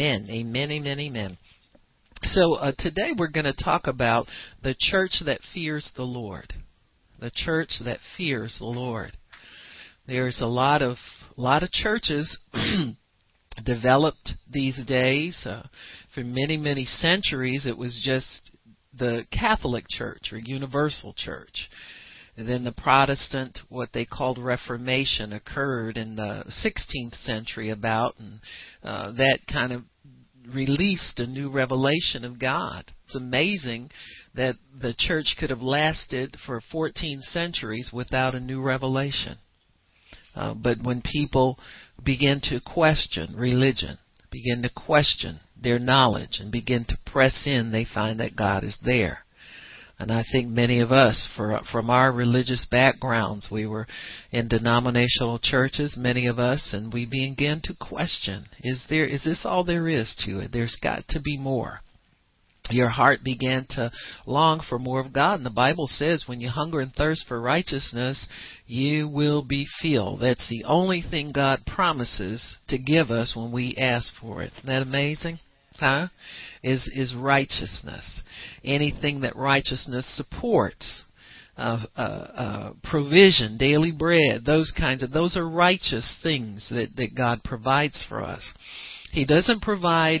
Amen. Amen. Amen. Amen. So uh, today we're going to talk about the church that fears the Lord. The church that fears the Lord. There's a lot of lot of churches developed these days. Uh, for many many centuries, it was just the Catholic Church or Universal Church. Then the Protestant, what they called Reformation, occurred in the 16th century about, and uh, that kind of released a new revelation of God. It's amazing that the church could have lasted for 14 centuries without a new revelation. Uh, but when people begin to question religion, begin to question their knowledge, and begin to press in, they find that God is there. And I think many of us, for, from our religious backgrounds, we were in denominational churches, many of us, and we began to question: Is there? Is this all there is to it? There's got to be more. Your heart began to long for more of God. And the Bible says when you hunger and thirst for righteousness, you will be filled. That's the only thing God promises to give us when we ask for it. Isn't that amazing? Huh? is is righteousness. Anything that righteousness supports. Uh, uh, uh, provision, daily bread, those kinds of those are righteous things that, that God provides for us. He doesn't provide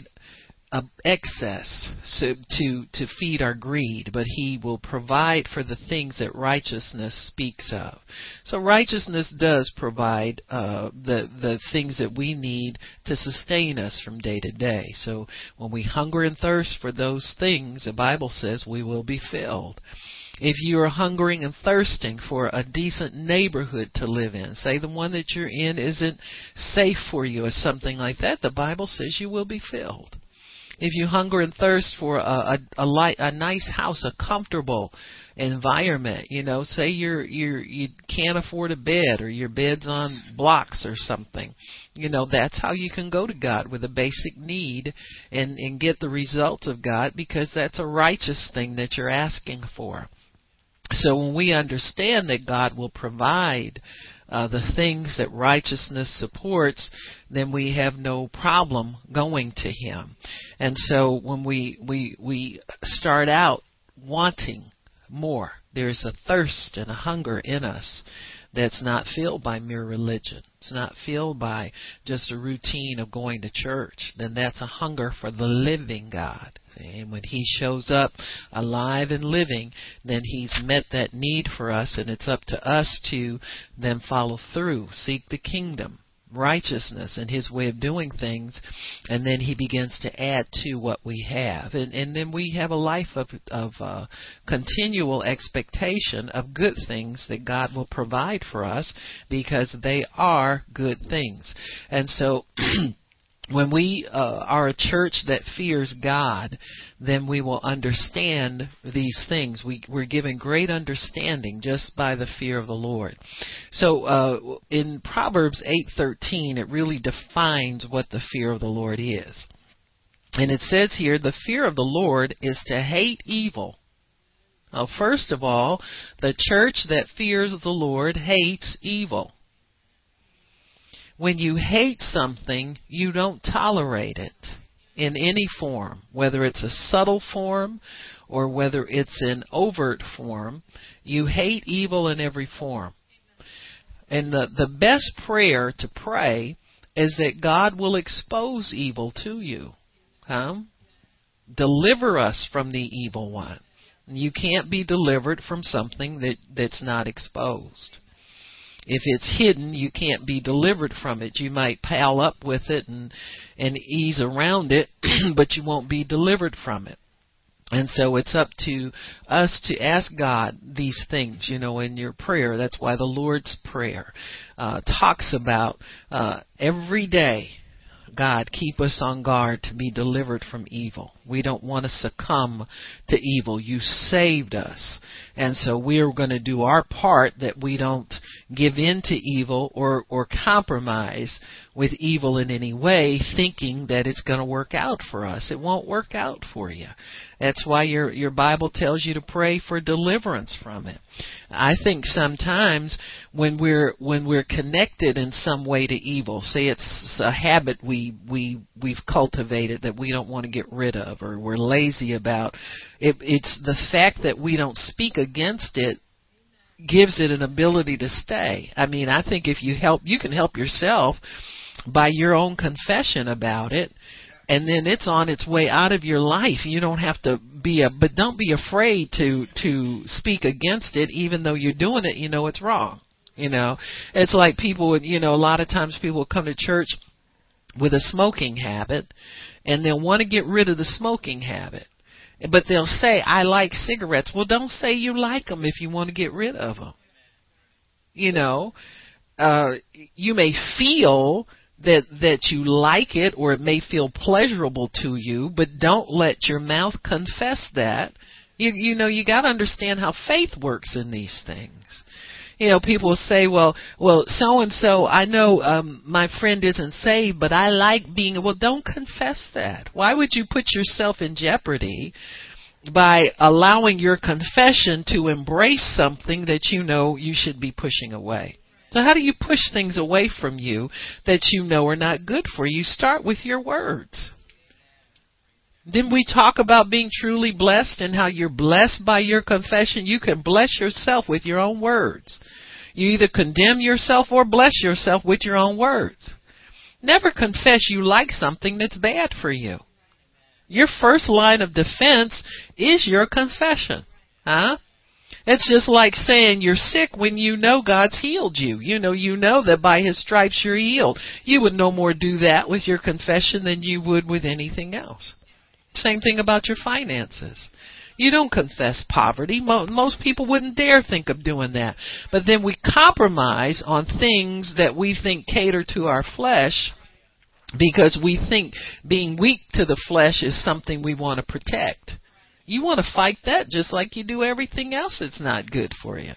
excess so to to feed our greed, but he will provide for the things that righteousness speaks of. So righteousness does provide uh, the the things that we need to sustain us from day to day. So when we hunger and thirst for those things, the Bible says we will be filled. If you are hungering and thirsting for a decent neighborhood to live in, say the one that you're in isn't safe for you or something like that, the Bible says you will be filled if you hunger and thirst for a a, a, light, a nice house, a comfortable environment, you know, say you're you're you can't afford a bed or your bed's on blocks or something, you know, that's how you can go to God with a basic need and and get the results of God because that's a righteous thing that you're asking for. So when we understand that God will provide uh, the things that righteousness supports, then we have no problem going to Him. And so when we we we start out wanting more, there's a thirst and a hunger in us that's not filled by mere religion. It's not filled by just a routine of going to church. Then that's a hunger for the living God. And when He shows up alive and living, then He's met that need for us, and it's up to us to then follow through, seek the kingdom, righteousness and his way of doing things and then he begins to add to what we have. And and then we have a life of of uh, continual expectation of good things that God will provide for us because they are good things. And so when we uh, are a church that fears God, then we will understand these things. We, we're given great understanding just by the fear of the Lord. So uh, in Proverbs 8:13, it really defines what the fear of the Lord is. And it says here, the fear of the Lord is to hate evil. Now, first of all, the church that fears the Lord hates evil. When you hate something, you don't tolerate it in any form, whether it's a subtle form or whether it's an overt form. You hate evil in every form. And the, the best prayer to pray is that God will expose evil to you. Huh? Deliver us from the evil one. You can't be delivered from something that, that's not exposed. If it's hidden, you can't be delivered from it. You might pal up with it and and ease around it, but you won't be delivered from it. And so it's up to us to ask God these things, you know, in your prayer. That's why the Lord's Prayer uh, talks about uh, every day God, keep us on guard to be delivered from evil. We don't want to succumb to evil. You saved us. And so we're going to do our part that we don't give in to evil or, or compromise with evil in any way thinking that it's going to work out for us. It won't work out for you. That's why your your Bible tells you to pray for deliverance from it. I think sometimes when we're when we're connected in some way to evil, say it's a habit we we we've cultivated that we don't want to get rid of or we're lazy about, it, it's the fact that we don't speak against it gives it an ability to stay. I mean, I think if you help, you can help yourself by your own confession about it and then it's on its way out of your life. You don't have to be a but don't be afraid to to speak against it even though you're doing it you know it's wrong you know. It's like people you know a lot of times people come to church with a smoking habit and they'll want to get rid of the smoking habit but they'll say i like cigarettes well don't say you like them if you want to get rid of them you know uh you may feel that that you like it or it may feel pleasurable to you, but don't let your mouth confess that. You you know you got to understand how faith works in these things. You know, people say, "Well, well, so and so, I know um my friend isn't saved, but I like being." Well, don't confess that. Why would you put yourself in jeopardy by allowing your confession to embrace something that you know you should be pushing away? So how do you push things away from you that you know are not good for you? Start with your words. Didn't we talk about being truly blessed and how you're blessed by your confession? You can bless yourself with your own words. You either condemn yourself or bless yourself with your own words. Never confess you like something that's bad for you. Your first line of defense is your confession. Huh? It's just like saying you're sick when you know God's healed you. You know, you know that by His stripes you're healed. You would no more do that with your confession than you would with anything else. Same thing about your finances. You don't confess poverty. Most people wouldn't dare think of doing that. But then we compromise on things that we think cater to our flesh because we think being weak to the flesh is something we want to protect. You want to fight that just like you do everything else that's not good for you.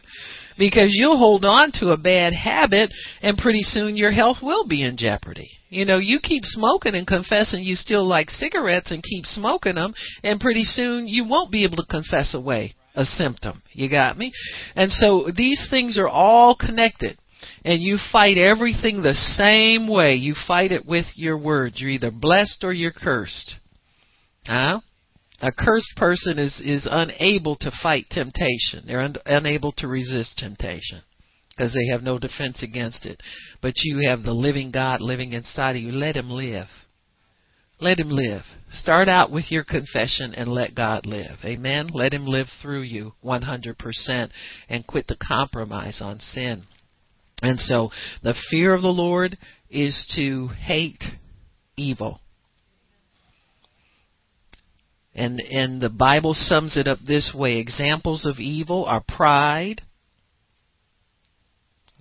Because you'll hold on to a bad habit and pretty soon your health will be in jeopardy. You know, you keep smoking and confessing you still like cigarettes and keep smoking them and pretty soon you won't be able to confess away a symptom. You got me? And so these things are all connected and you fight everything the same way. You fight it with your words. You're either blessed or you're cursed. Huh? A cursed person is, is unable to fight temptation. They're un, unable to resist temptation because they have no defense against it. But you have the living God living inside of you. Let Him live. Let Him live. Start out with your confession and let God live. Amen. Let Him live through you 100% and quit the compromise on sin. And so the fear of the Lord is to hate evil. And and the Bible sums it up this way: examples of evil are pride.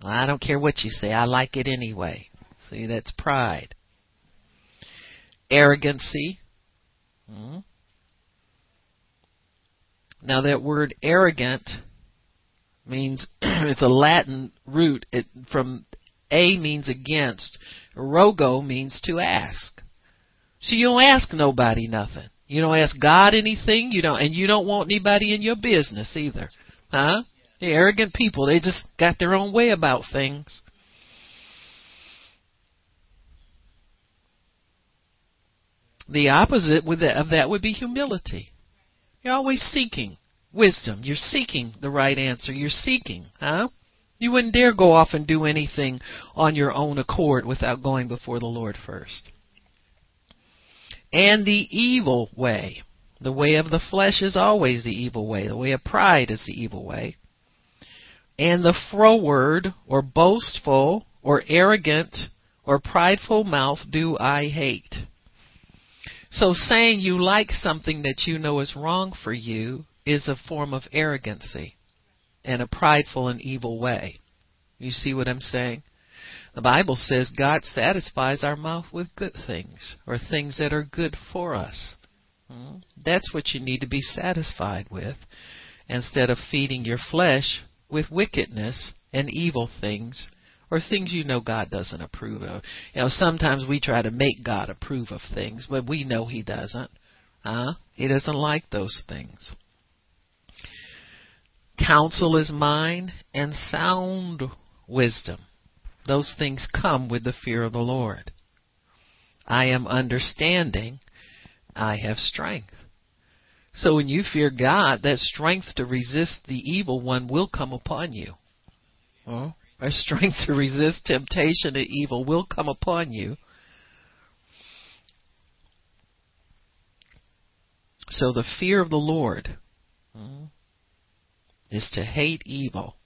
I don't care what you say, I like it anyway. See, that's pride. Arrogancy. Hmm. Now that word arrogant means it's a Latin root. It from a means against. Rogo means to ask. So you don't ask nobody nothing. You don't ask God anything. You don't, and you don't want anybody in your business either, huh? The arrogant people, they just got their own way about things. The opposite of that would be humility. You're always seeking wisdom. You're seeking the right answer. You're seeking, huh? You wouldn't dare go off and do anything on your own accord without going before the Lord first and the evil way. The way of the flesh is always the evil way. The way of pride is the evil way. And the froward, or boastful, or arrogant, or prideful mouth do I hate. So saying you like something that you know is wrong for you is a form of arrogancy and a prideful and evil way. You see what I'm saying? The Bible says God satisfies our mouth with good things, or things that are good for us. Hmm? That's what you need to be satisfied with instead of feeding your flesh with wickedness and evil things or things you know God doesn't approve of. You know, sometimes we try to make God approve of things, but we know He doesn't. Huh? He doesn't like those things. Counsel is mine and sound wisdom. Those things come with the fear of the Lord. I am understanding. I have strength. So when you fear God, that strength to resist the evil one will come upon you. Huh? Our strength to resist temptation and evil will come upon you. So the fear of the Lord hmm, is to hate evil.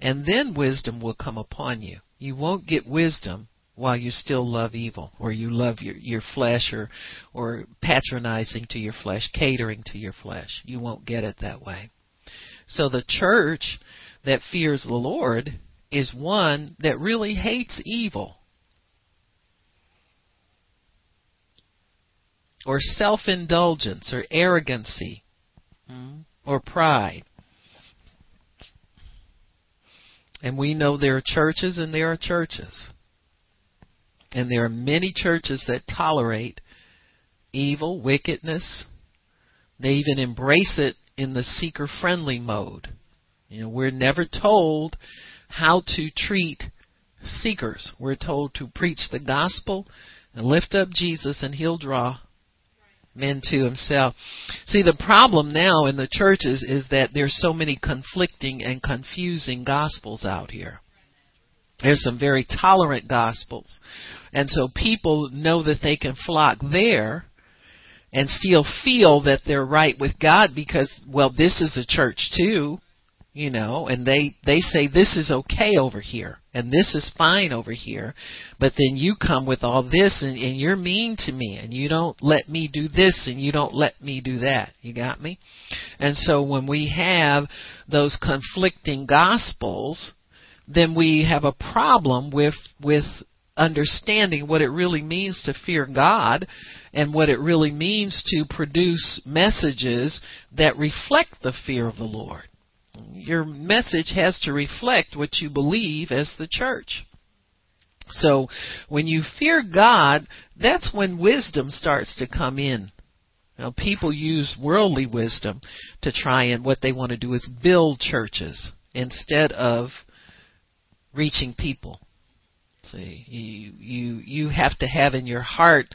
And then wisdom will come upon you. You won't get wisdom while you still love evil or you love your, your flesh or, or patronizing to your flesh, catering to your flesh. You won't get it that way. So the church that fears the Lord is one that really hates evil. Or self indulgence or arrogancy hmm, or pride. And we know there are churches and there are churches. And there are many churches that tolerate evil, wickedness. They even embrace it in the seeker friendly mode. You know, we're never told how to treat seekers. We're told to preach the gospel and lift up Jesus and he'll draw men to himself. See, the problem now in the churches is that there's so many conflicting and confusing gospels out here. There's some very tolerant gospels. And so people know that they can flock there and still feel that they're right with God because, well, this is a church too you know, and they they say this is okay over here and this is fine over here, but then you come with all this and, and you're mean to me and you don't let me do this and you don't let me do that. You got me? And so when we have those conflicting gospels, then we have a problem with with understanding what it really means to fear God and what it really means to produce messages that reflect the fear of the Lord your message has to reflect what you believe as the church. So when you fear God, that's when wisdom starts to come in. Now, people use worldly wisdom to try and what they want to do is build churches instead of reaching people. See, you you you have to have in your heart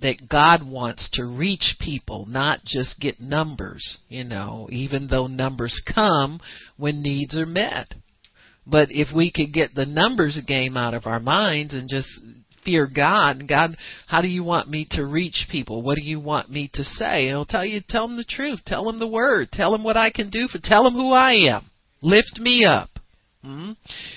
that God wants to reach people, not just get numbers, you know, even though numbers come when needs are met. But if we could get the numbers game out of our minds and just fear God, God, how do you want me to reach people? What do you want me to say? He'll tell you, tell them the truth, tell them the word, tell them what I can do for, tell them who I am, lift me up. Hmm?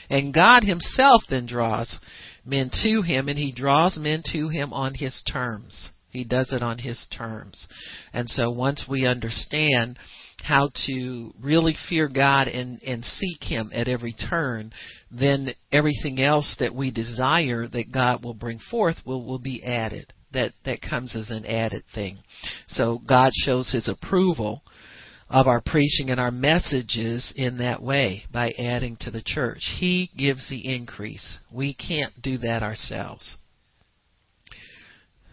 And God Himself then draws men to him and he draws men to him on his terms. He does it on his terms. And so once we understand how to really fear God and, and seek Him at every turn, then everything else that we desire that God will bring forth will, will be added. That, that comes as an added thing. So God shows His approval of our preaching and our messages in that way by adding to the church. He gives the increase. We can't do that ourselves.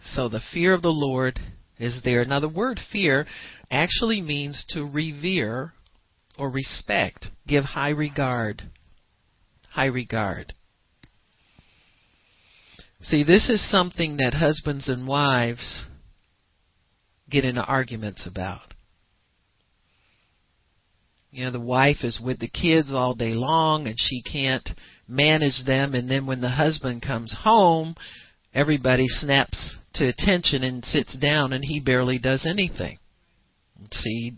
So the fear of the Lord is there. Now the word fear actually means to revere or respect, give high regard. High regard. See, this is something that husbands and wives get into arguments about. You know, the wife is with the kids all day long and she can't manage them. And then when the husband comes home, everybody snaps to attention and sits down and he barely does anything. See,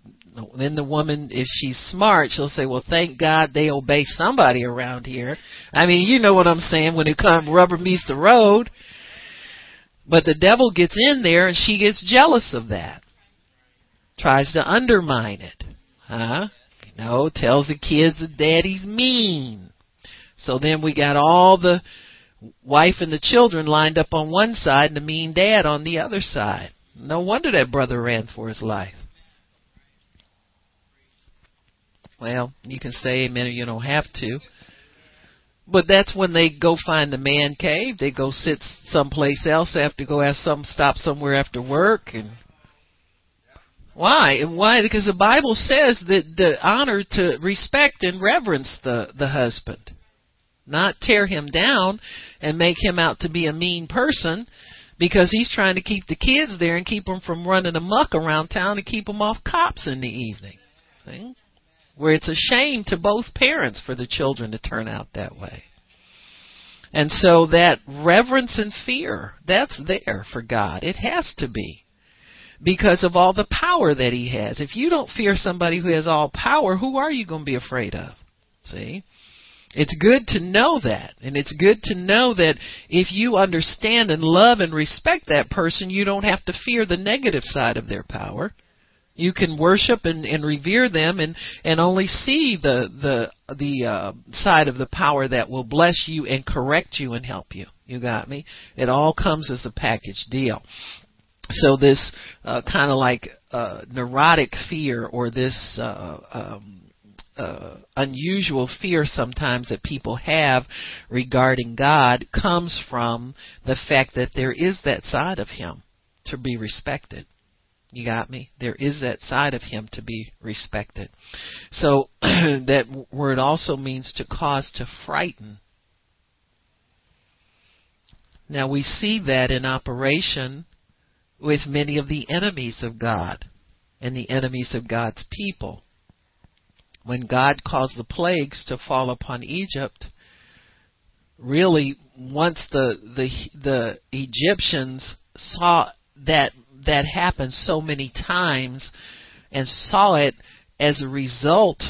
then the woman, if she's smart, she'll say, well, thank God they obey somebody around here. I mean, you know what I'm saying when it comes rubber meets the road. But the devil gets in there and she gets jealous of that. Tries to undermine it. Huh? No, tells the kids that daddy's mean. So then we got all the wife and the children lined up on one side and the mean dad on the other side. No wonder that brother ran for his life. Well, you can say amen or you don't have to. But that's when they go find the man cave. They go sit someplace else. They have to go have some stop somewhere after work and why? Why? Because the Bible says that the honor to respect and reverence the the husband, not tear him down and make him out to be a mean person, because he's trying to keep the kids there and keep them from running amuck around town and keep them off cops in the evening. See? where it's a shame to both parents for the children to turn out that way. And so that reverence and fear, that's there for God. It has to be. Because of all the power that he has. If you don't fear somebody who has all power, who are you going to be afraid of? See? It's good to know that. And it's good to know that if you understand and love and respect that person, you don't have to fear the negative side of their power you can worship and, and revere them and, and only see the the the uh, side of the power that will bless you and correct you and help you. You got me? It all comes as a package deal. So this uh, kind of like uh, neurotic fear or this uh, um, uh, unusual fear sometimes that people have regarding God comes from the fact that there is that side of Him to be respected. You got me? There is that side of him to be respected. So that word also means to cause to frighten. Now we see that in operation with many of the enemies of God and the enemies of God's people. When God caused the plagues to fall upon Egypt, really once the the the Egyptians saw that that happened so many times and saw it as a result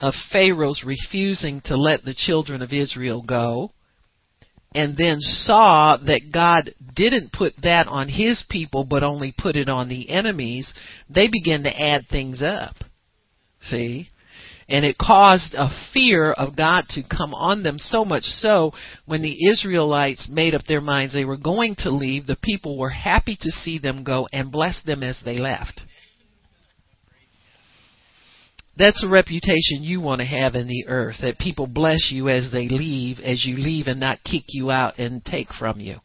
of Pharaoh's refusing to let the children of Israel go, and then saw that God didn't put that on his people but only put it on the enemies, they began to add things up. See? And it caused a fear of God to come on them so much so when the Israelites made up their minds they were going to leave, the people were happy to see them go and blessed them as they left. That's a reputation you want to have in the earth, that people bless you as they leave, as you leave and not kick you out and take from you.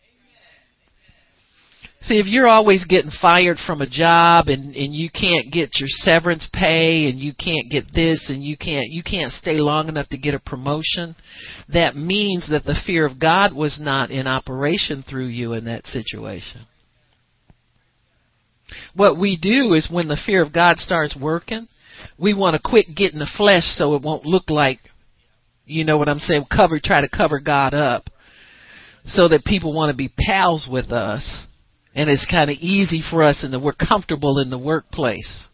See, if you're always getting fired from a job and and you can't get your severance pay and you can't get this and you can't you can't stay long enough to get a promotion, that means that the fear of God was not in operation through you in that situation. What we do is when the fear of God starts working, we want to quit getting the flesh so it won't look like you know what I'm saying, cover try to cover God up so that people want to be pals with us and it's kind of easy for us and we're comfortable in the workplace.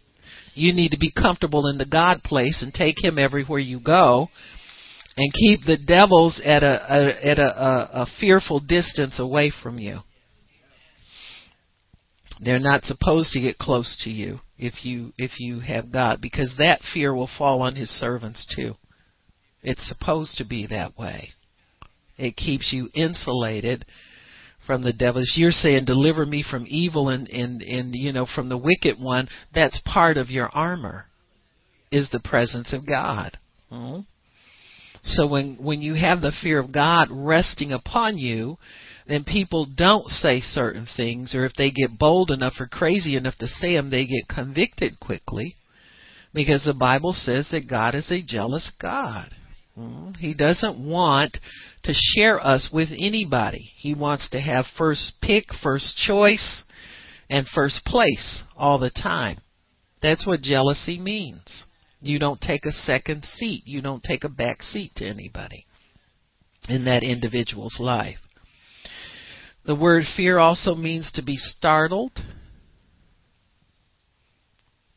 You need to be comfortable in the God place and take him everywhere you go and keep the devils at a, a at a, a, a fearful distance away from you. They're not supposed to get close to you if you if you have God because that fear will fall on his servants too. It's supposed to be that way. It keeps you insulated from the devil. You're saying deliver me from evil and, and, and you know from the wicked one, that's part of your armor is the presence of God. Hmm? So when when you have the fear of God resting upon you, then people don't say certain things, or if they get bold enough or crazy enough to say them, they get convicted quickly, because the Bible says that God is a jealous God. Hmm? He doesn't want to share us with anybody. He wants to have first pick, first choice, and first place all the time. That's what jealousy means. You don't take a second seat. You don't take a back seat to anybody in that individual's life. The word fear also means to be startled,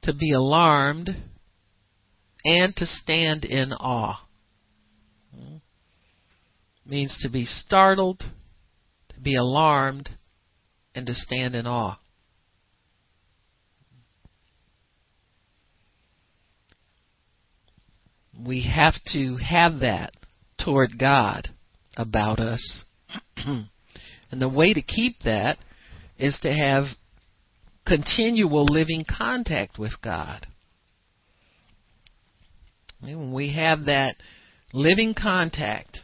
to be alarmed, and to stand in awe means to be startled, to be alarmed, and to stand in awe. We have to have that toward God about us. and the way to keep that is to have continual living contact with God. When we have that living contact,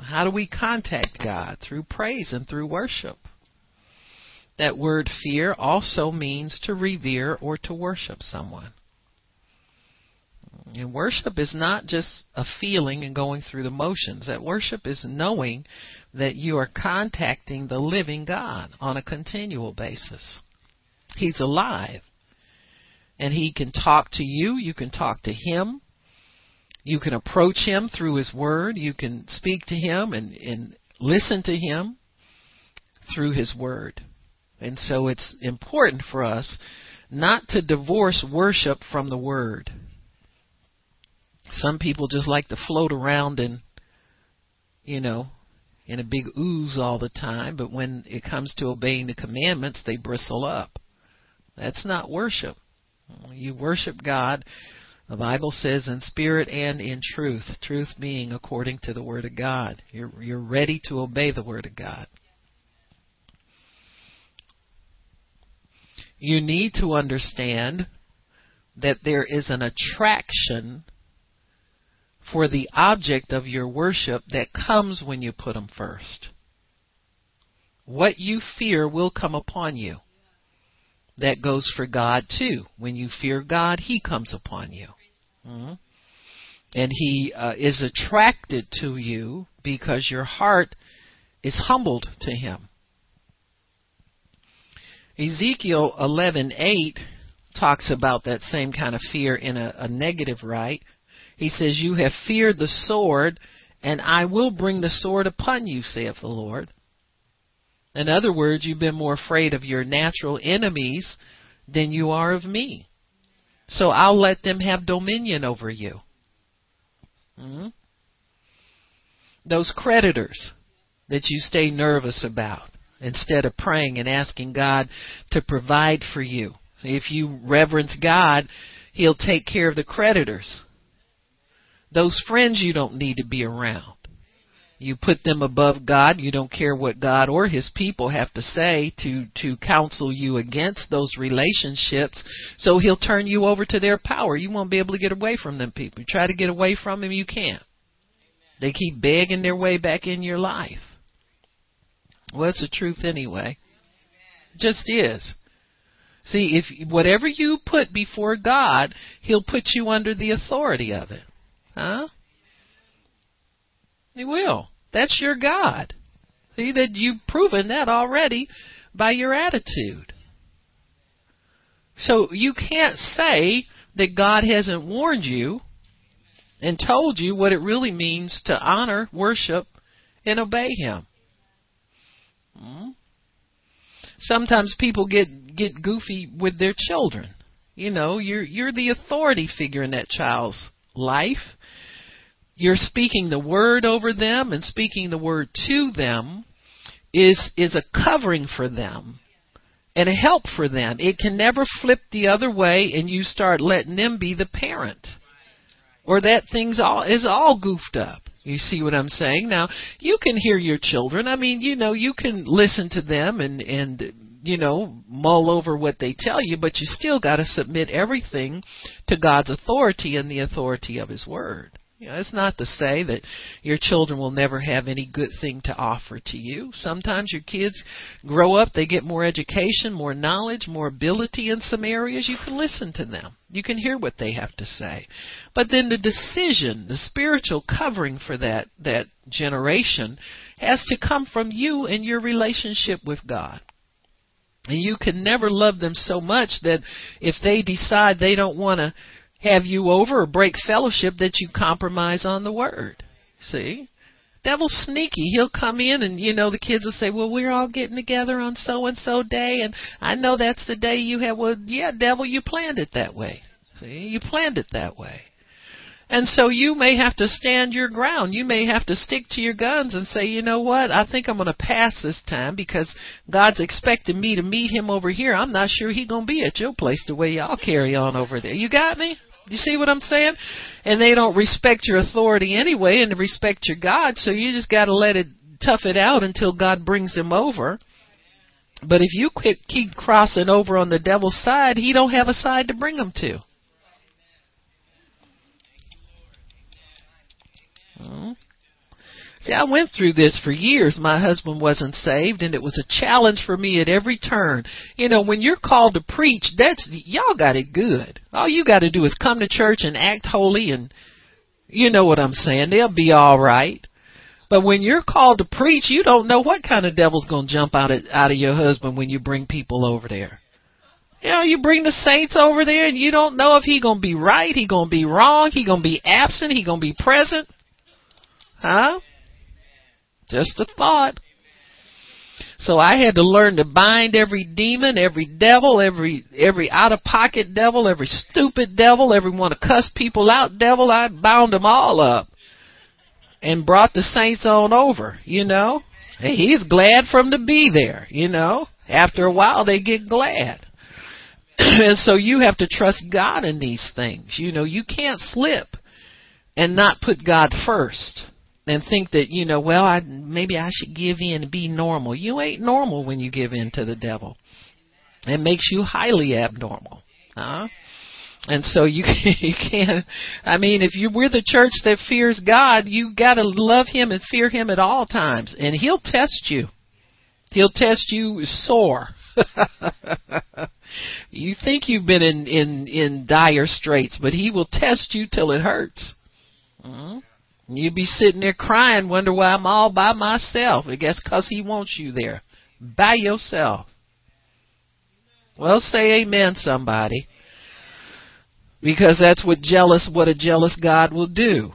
how do we contact God? Through praise and through worship. That word fear also means to revere or to worship someone. And worship is not just a feeling and going through the motions. That worship is knowing that you are contacting the living God on a continual basis. He's alive. And he can talk to you, you can talk to him. You can approach him through his word, you can speak to him and, and listen to him through his word. And so it's important for us not to divorce worship from the word. Some people just like to float around and, you know, in a big ooze all the time, but when it comes to obeying the commandments, they bristle up. That's not worship. You worship God, the Bible says, in spirit and in truth. Truth being according to the Word of God. You're, you're ready to obey the Word of God. You need to understand that there is an attraction for the object of your worship that comes when you put them first. What you fear will come upon you. That goes for God too. When you fear God, He comes upon you. Mm-hmm. And He uh, is attracted to you because your heart is humbled to Him. Ezekiel 11:8 talks about that same kind of fear in a, a negative right. He says, You have feared the sword, and I will bring the sword upon you, saith the Lord. In other words, you've been more afraid of your natural enemies than you are of me. So I'll let them have dominion over you. hmm Those creditors that you stay nervous about instead of praying and asking God to provide for you. If you reverence God, He'll take care of the creditors. Those friends you don't need to be around. You put them above God. You don't care what God or His people have to say to, to counsel you against those relationships. So He'll turn you over to their power. You won't be able to get away from them people. You try to get away from them, you can't. They keep begging their way back in your life. Well, it's the truth anyway. Just is. See, if whatever you put before God, He'll put you under the authority of it. Huh? He will. That's your God. See that you've proven that already by your attitude. So you can't say that God hasn't warned you and told you what it really means to honor, worship, and obey Him. Hmm? Sometimes people get get goofy with their children. You know, you're you're the authority figure in that child's life. You're speaking the word over them and speaking the word to them is is a covering for them and a help for them. It can never flip the other way and you start letting them be the parent. Or that thing's all is all goofed up. You see what I'm saying? Now, you can hear your children. I mean, you know, you can listen to them and and you know, mull over what they tell you, but you still got to submit everything to God's authority and the authority of His Word. You know, it's not to say that your children will never have any good thing to offer to you. Sometimes your kids grow up, they get more education, more knowledge, more ability in some areas. You can listen to them. You can hear what they have to say. But then the decision, the spiritual covering for that, that generation has to come from you and your relationship with God. And you can never love them so much that if they decide they don't want to have you over or break fellowship that you compromise on the word. See? Devil's sneaky. He'll come in and you know the kids will say, "Well, we're all getting together on so and so day and I know that's the day you have well, yeah, devil, you planned it that way." See? You planned it that way. And so you may have to stand your ground. You may have to stick to your guns and say, you know what, I think I'm going to pass this time because God's expecting me to meet him over here. I'm not sure he's going to be at your place the way y'all carry on over there. You got me? You see what I'm saying? And they don't respect your authority anyway and respect your God, so you just got to let it tough it out until God brings them over. But if you keep crossing over on the devil's side, he don't have a side to bring them to. See, I went through this for years. My husband wasn't saved, and it was a challenge for me at every turn. You know, when you're called to preach, that's y'all got it good. All you got to do is come to church and act holy, and you know what I'm saying. They'll be all right. But when you're called to preach, you don't know what kind of devil's going to jump out of, out of your husband when you bring people over there. You know, you bring the saints over there and you don't know if he going to be right, he going to be wrong, he going to be absent, he going to be present. Huh? Just a thought. So I had to learn to bind every demon, every devil, every every out of pocket devil, every stupid devil, every want to cuss people out devil. I bound them all up and brought the saints on over, you know. And he's glad for them to be there, you know. After a while they get glad. and so you have to trust God in these things. You know, you can't slip and not put God first and think that, you know, well, I maybe I should give in and be normal. You ain't normal when you give in to the devil. It makes you highly abnormal. Huh? And so you you can't. I mean, if you we're the church that fears God, you got to love Him and fear Him at all times, and He'll test you. He'll test you sore. you think you've been in in in dire straits, but He will test you till it hurts. Mm-hmm. You be sitting there crying, wonder why I'm all by myself. I guess because He wants you there, by yourself. Well, say amen, somebody. Because that's what jealous what a jealous God will do.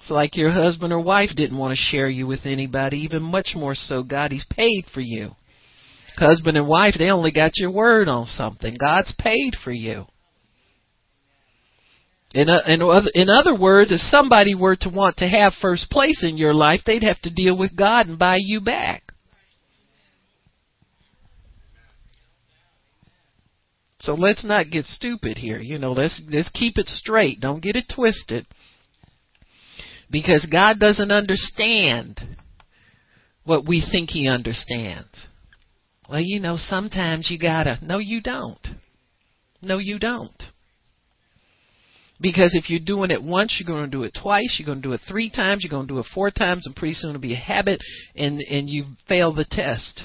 It's like your husband or wife didn't want to share you with anybody, even much more so God, He's paid for you. Husband and wife, they only got your word on something. God's paid for you. In, uh, in, in other words, if somebody were to want to have first place in your life, they'd have to deal with God and buy you back. So let's not get stupid here. You know, let's let's keep it straight. Don't get it twisted. Because God doesn't understand what we think he understands. Well, you know, sometimes you gotta. No, you don't. No, you don't. Because if you're doing it once, you're going to do it twice, you're going to do it three times, you're going to do it four times, and pretty soon it'll be a habit, and and you fail the test.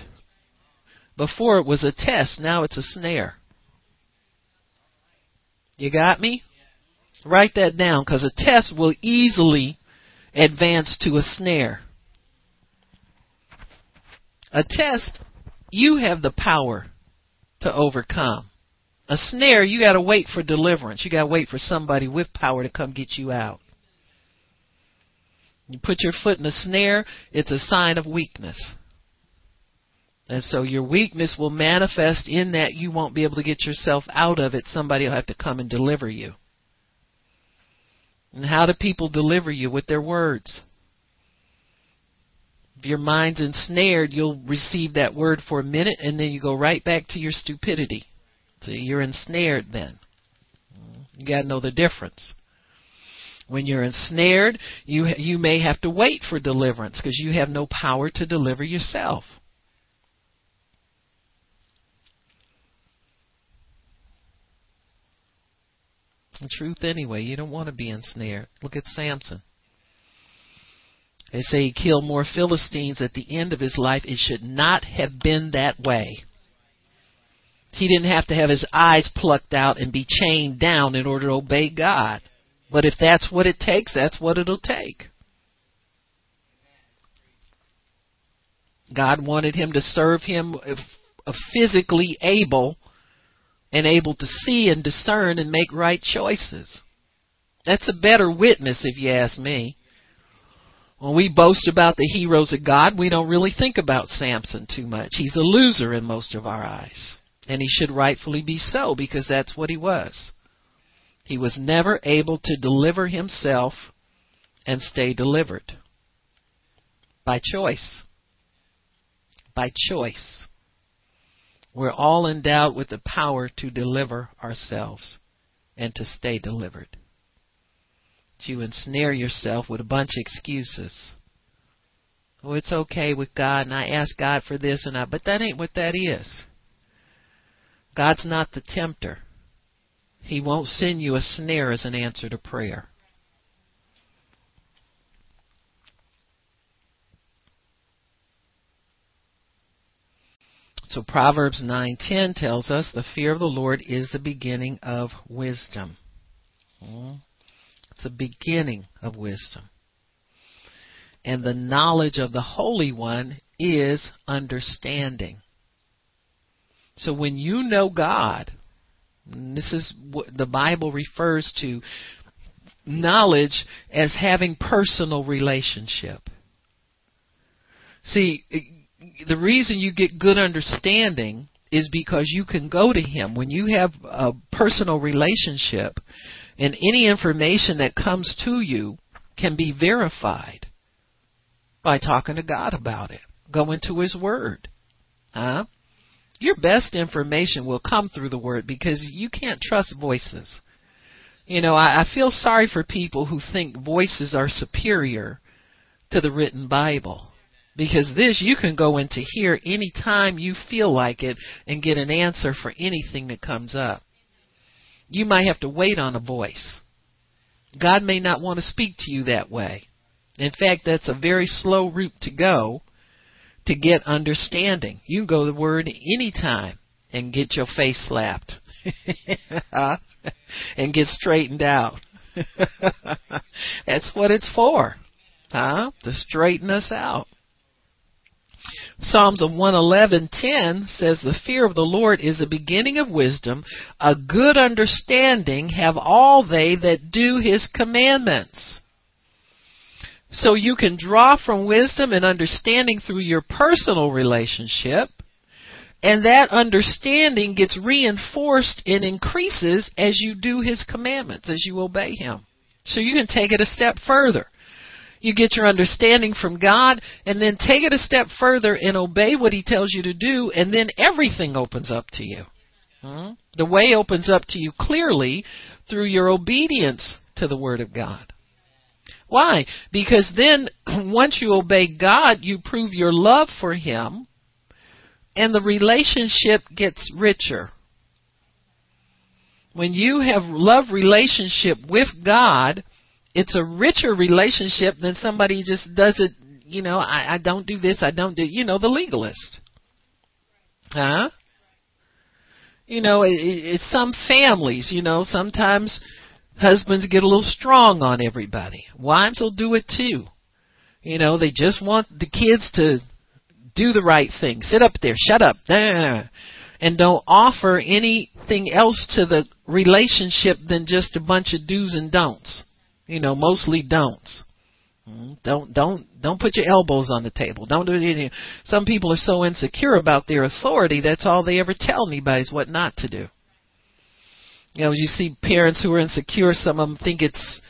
Before it was a test, now it's a snare. You got me? Write that down because a test will easily advance to a snare. A test, you have the power to overcome. A snare, you got to wait for deliverance. You got to wait for somebody with power to come get you out. You put your foot in a snare, it's a sign of weakness. And so your weakness will manifest in that you won't be able to get yourself out of it. Somebody will have to come and deliver you. And how do people deliver you? With their words. If your mind's ensnared, you'll receive that word for a minute and then you go right back to your stupidity. So you're ensnared then. You got to know the difference. When you're ensnared, you you may have to wait for deliverance because you have no power to deliver yourself. The truth anyway. You don't want to be ensnared. Look at Samson. They say he killed more Philistines at the end of his life. It should not have been that way. He didn't have to have his eyes plucked out and be chained down in order to obey God. But if that's what it takes, that's what it'll take. God wanted him to serve him uh, physically able and able to see and discern and make right choices. That's a better witness, if you ask me. When we boast about the heroes of God, we don't really think about Samson too much. He's a loser in most of our eyes. And he should rightfully be so because that's what he was. He was never able to deliver himself and stay delivered. By choice. By choice. We're all endowed with the power to deliver ourselves and to stay delivered. You ensnare yourself with a bunch of excuses. Oh, it's okay with God, and I ask God for this and I. But that ain't what that is. God's not the tempter. He won't send you a snare as an answer to prayer. So Proverbs 9:10 tells us the fear of the Lord is the beginning of wisdom. Hmm? It's the beginning of wisdom. And the knowledge of the Holy One is understanding. So when you know God, this is what the Bible refers to knowledge as having personal relationship. See, the reason you get good understanding is because you can go to him. When you have a personal relationship and any information that comes to you can be verified by talking to God about it going to his word. Huh your best information will come through the word because you can't trust voices you know I, I feel sorry for people who think voices are superior to the written bible because this you can go into here any time you feel like it and get an answer for anything that comes up. You might have to wait on a voice. God may not want to speak to you that way. In fact, that's a very slow route to go to get understanding. You can go to the Word anytime and get your face slapped and get straightened out. That's what it's for, huh? To straighten us out. Psalms of 111:10 says the fear of the Lord is the beginning of wisdom, a good understanding have all they that do his commandments. So you can draw from wisdom and understanding through your personal relationship, and that understanding gets reinforced and increases as you do his commandments, as you obey him. So you can take it a step further. You get your understanding from God and then take it a step further and obey what He tells you to do, and then everything opens up to you. Hmm? The way opens up to you clearly through your obedience to the Word of God. Why? Because then once you obey God, you prove your love for Him, and the relationship gets richer. When you have love relationship with God, it's a richer relationship than somebody just does it, you know, I, I don't do this, I don't do, you know, the legalist. Huh? You know, it, it's some families, you know, sometimes husbands get a little strong on everybody. Wives will do it too. You know, they just want the kids to do the right thing. Sit up there, shut up, and don't offer anything else to the relationship than just a bunch of do's and don'ts. You know, mostly don'ts. Hmm? Don't don't don't put your elbows on the table. Don't do anything. Some people are so insecure about their authority that's all they ever tell anybody is what not to do. You know, you see parents who are insecure. Some of them think it's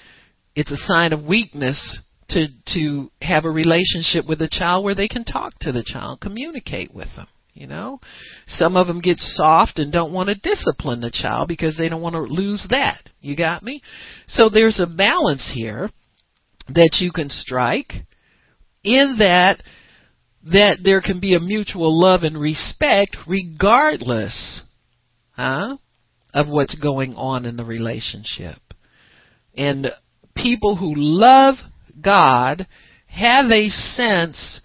it's a sign of weakness to to have a relationship with a child where they can talk to the child, communicate with them. You know, some of them get soft and don't want to discipline the child because they don't want to lose that. You got me? So there's a balance here that you can strike in that that there can be a mutual love and respect regardless huh, of what's going on in the relationship. And people who love God have a sense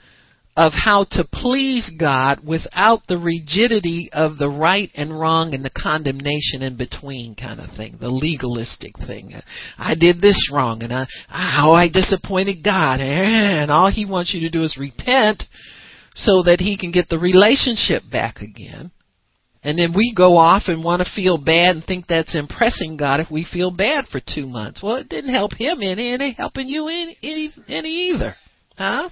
of how to please God without the rigidity of the right and wrong and the condemnation in between kind of thing, the legalistic thing. I did this wrong and I, how I disappointed God and all he wants you to do is repent so that he can get the relationship back again. And then we go off and want to feel bad and think that's impressing God if we feel bad for two months. Well, it didn't help him any, and it ain't helping you any, any, any either. Huh?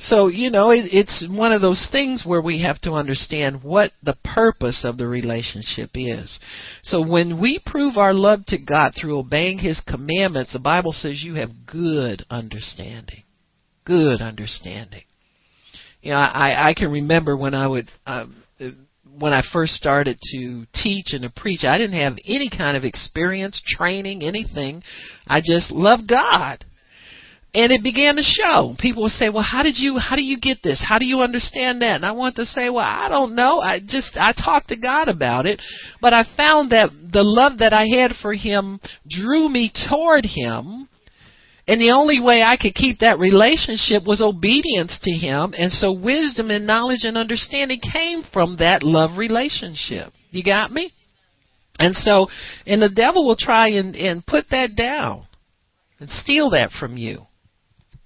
So, you know, it, it's one of those things where we have to understand what the purpose of the relationship is. So when we prove our love to God through obeying His commandments, the Bible says you have good understanding. Good understanding. You know, I, I can remember when I would, um, when I first started to teach and to preach, I didn't have any kind of experience, training, anything. I just loved God and it began to show. People would say, "Well, how did you how do you get this? How do you understand that?" And I want to say, "Well, I don't know. I just I talked to God about it, but I found that the love that I had for him drew me toward him." And the only way I could keep that relationship was obedience to him. And so wisdom and knowledge and understanding came from that love relationship. You got me? And so, and the devil will try and, and put that down and steal that from you.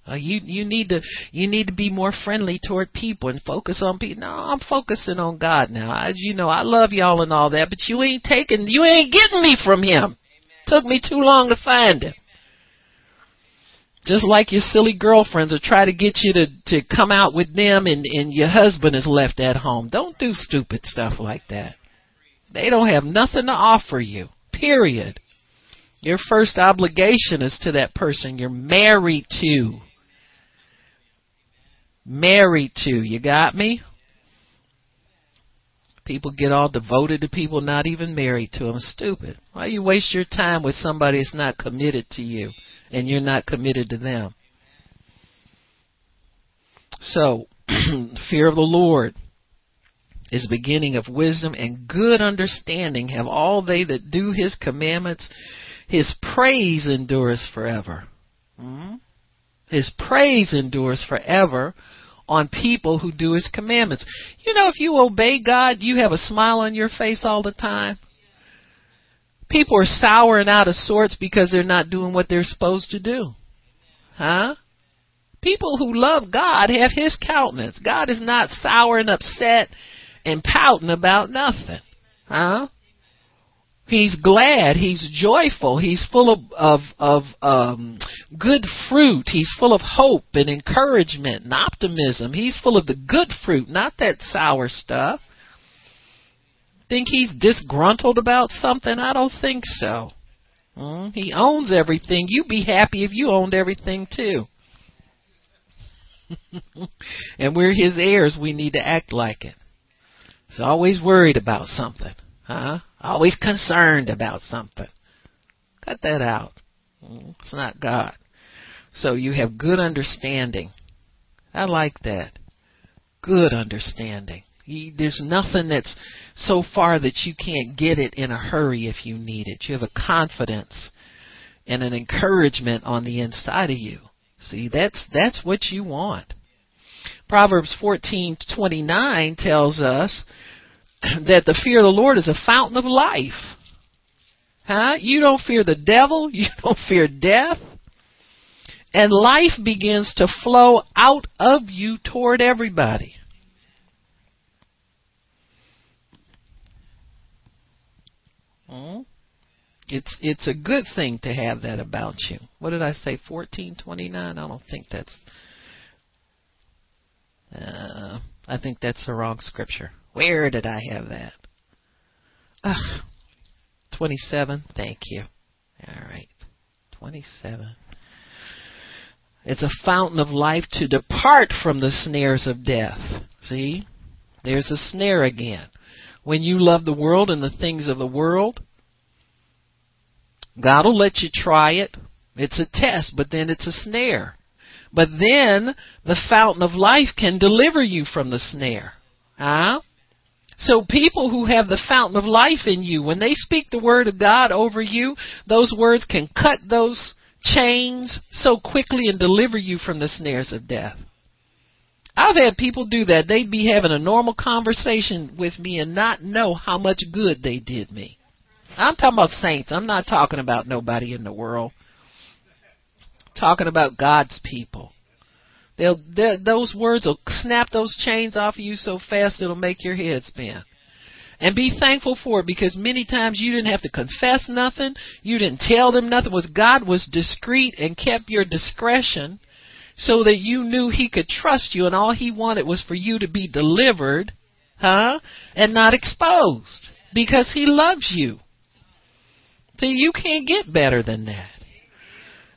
Uh, you you need to you need to be more friendly toward people and focus on people. No, I'm focusing on God now. As you know, I love y'all and all that, but you ain't taking you ain't getting me from Him. Amen. Took me too long to find Him. Just like your silly girlfriends will try to get you to to come out with them, and and your husband is left at home. Don't do stupid stuff like that. They don't have nothing to offer you. Period. Your first obligation is to that person you're married to married to. You got me? People get all devoted to people not even married to them. Stupid. Why you waste your time with somebody that's not committed to you and you're not committed to them? So, fear of the Lord is beginning of wisdom and good understanding have all they that do his commandments. His praise endures forever. Mm-hmm. His praise endures forever on people who do his commandments. You know, if you obey God, you have a smile on your face all the time. People are sour and out of sorts because they're not doing what they're supposed to do. Huh? People who love God have his countenance. God is not sour and upset and pouting about nothing. Huh? He's glad. He's joyful. He's full of of, of um, good fruit. He's full of hope and encouragement and optimism. He's full of the good fruit, not that sour stuff. Think he's disgruntled about something? I don't think so. Hmm? He owns everything. You'd be happy if you owned everything too. and we're his heirs. We need to act like it. He's always worried about something. Huh? Always concerned about something. Cut that out. It's not God. So you have good understanding. I like that. Good understanding. there's nothing that's so far that you can't get it in a hurry if you need it. You have a confidence and an encouragement on the inside of you. See, that's that's what you want. Proverbs 14:29 tells us that the fear of the Lord is a fountain of life. Huh? You don't fear the devil, you don't fear death. And life begins to flow out of you toward everybody. Hmm? It's it's a good thing to have that about you. What did I say? Fourteen twenty nine. I don't think that's. Uh, I think that's the wrong scripture. Where did I have that? Ugh. 27. Thank you. All right. 27. It's a fountain of life to depart from the snares of death. See? There's a snare again. When you love the world and the things of the world, God will let you try it. It's a test, but then it's a snare. But then the fountain of life can deliver you from the snare. Huh? So people who have the fountain of life in you, when they speak the word of God over you, those words can cut those chains so quickly and deliver you from the snares of death. I've had people do that. They'd be having a normal conversation with me and not know how much good they did me. I'm talking about saints. I'm not talking about nobody in the world. I'm talking about God's people. They'll, those words will snap those chains off of you so fast it'll make your head spin. And be thankful for it because many times you didn't have to confess nothing. You didn't tell them nothing. Was God was discreet and kept your discretion so that you knew he could trust you and all he wanted was for you to be delivered, huh? And not exposed because he loves you. See, you can't get better than that.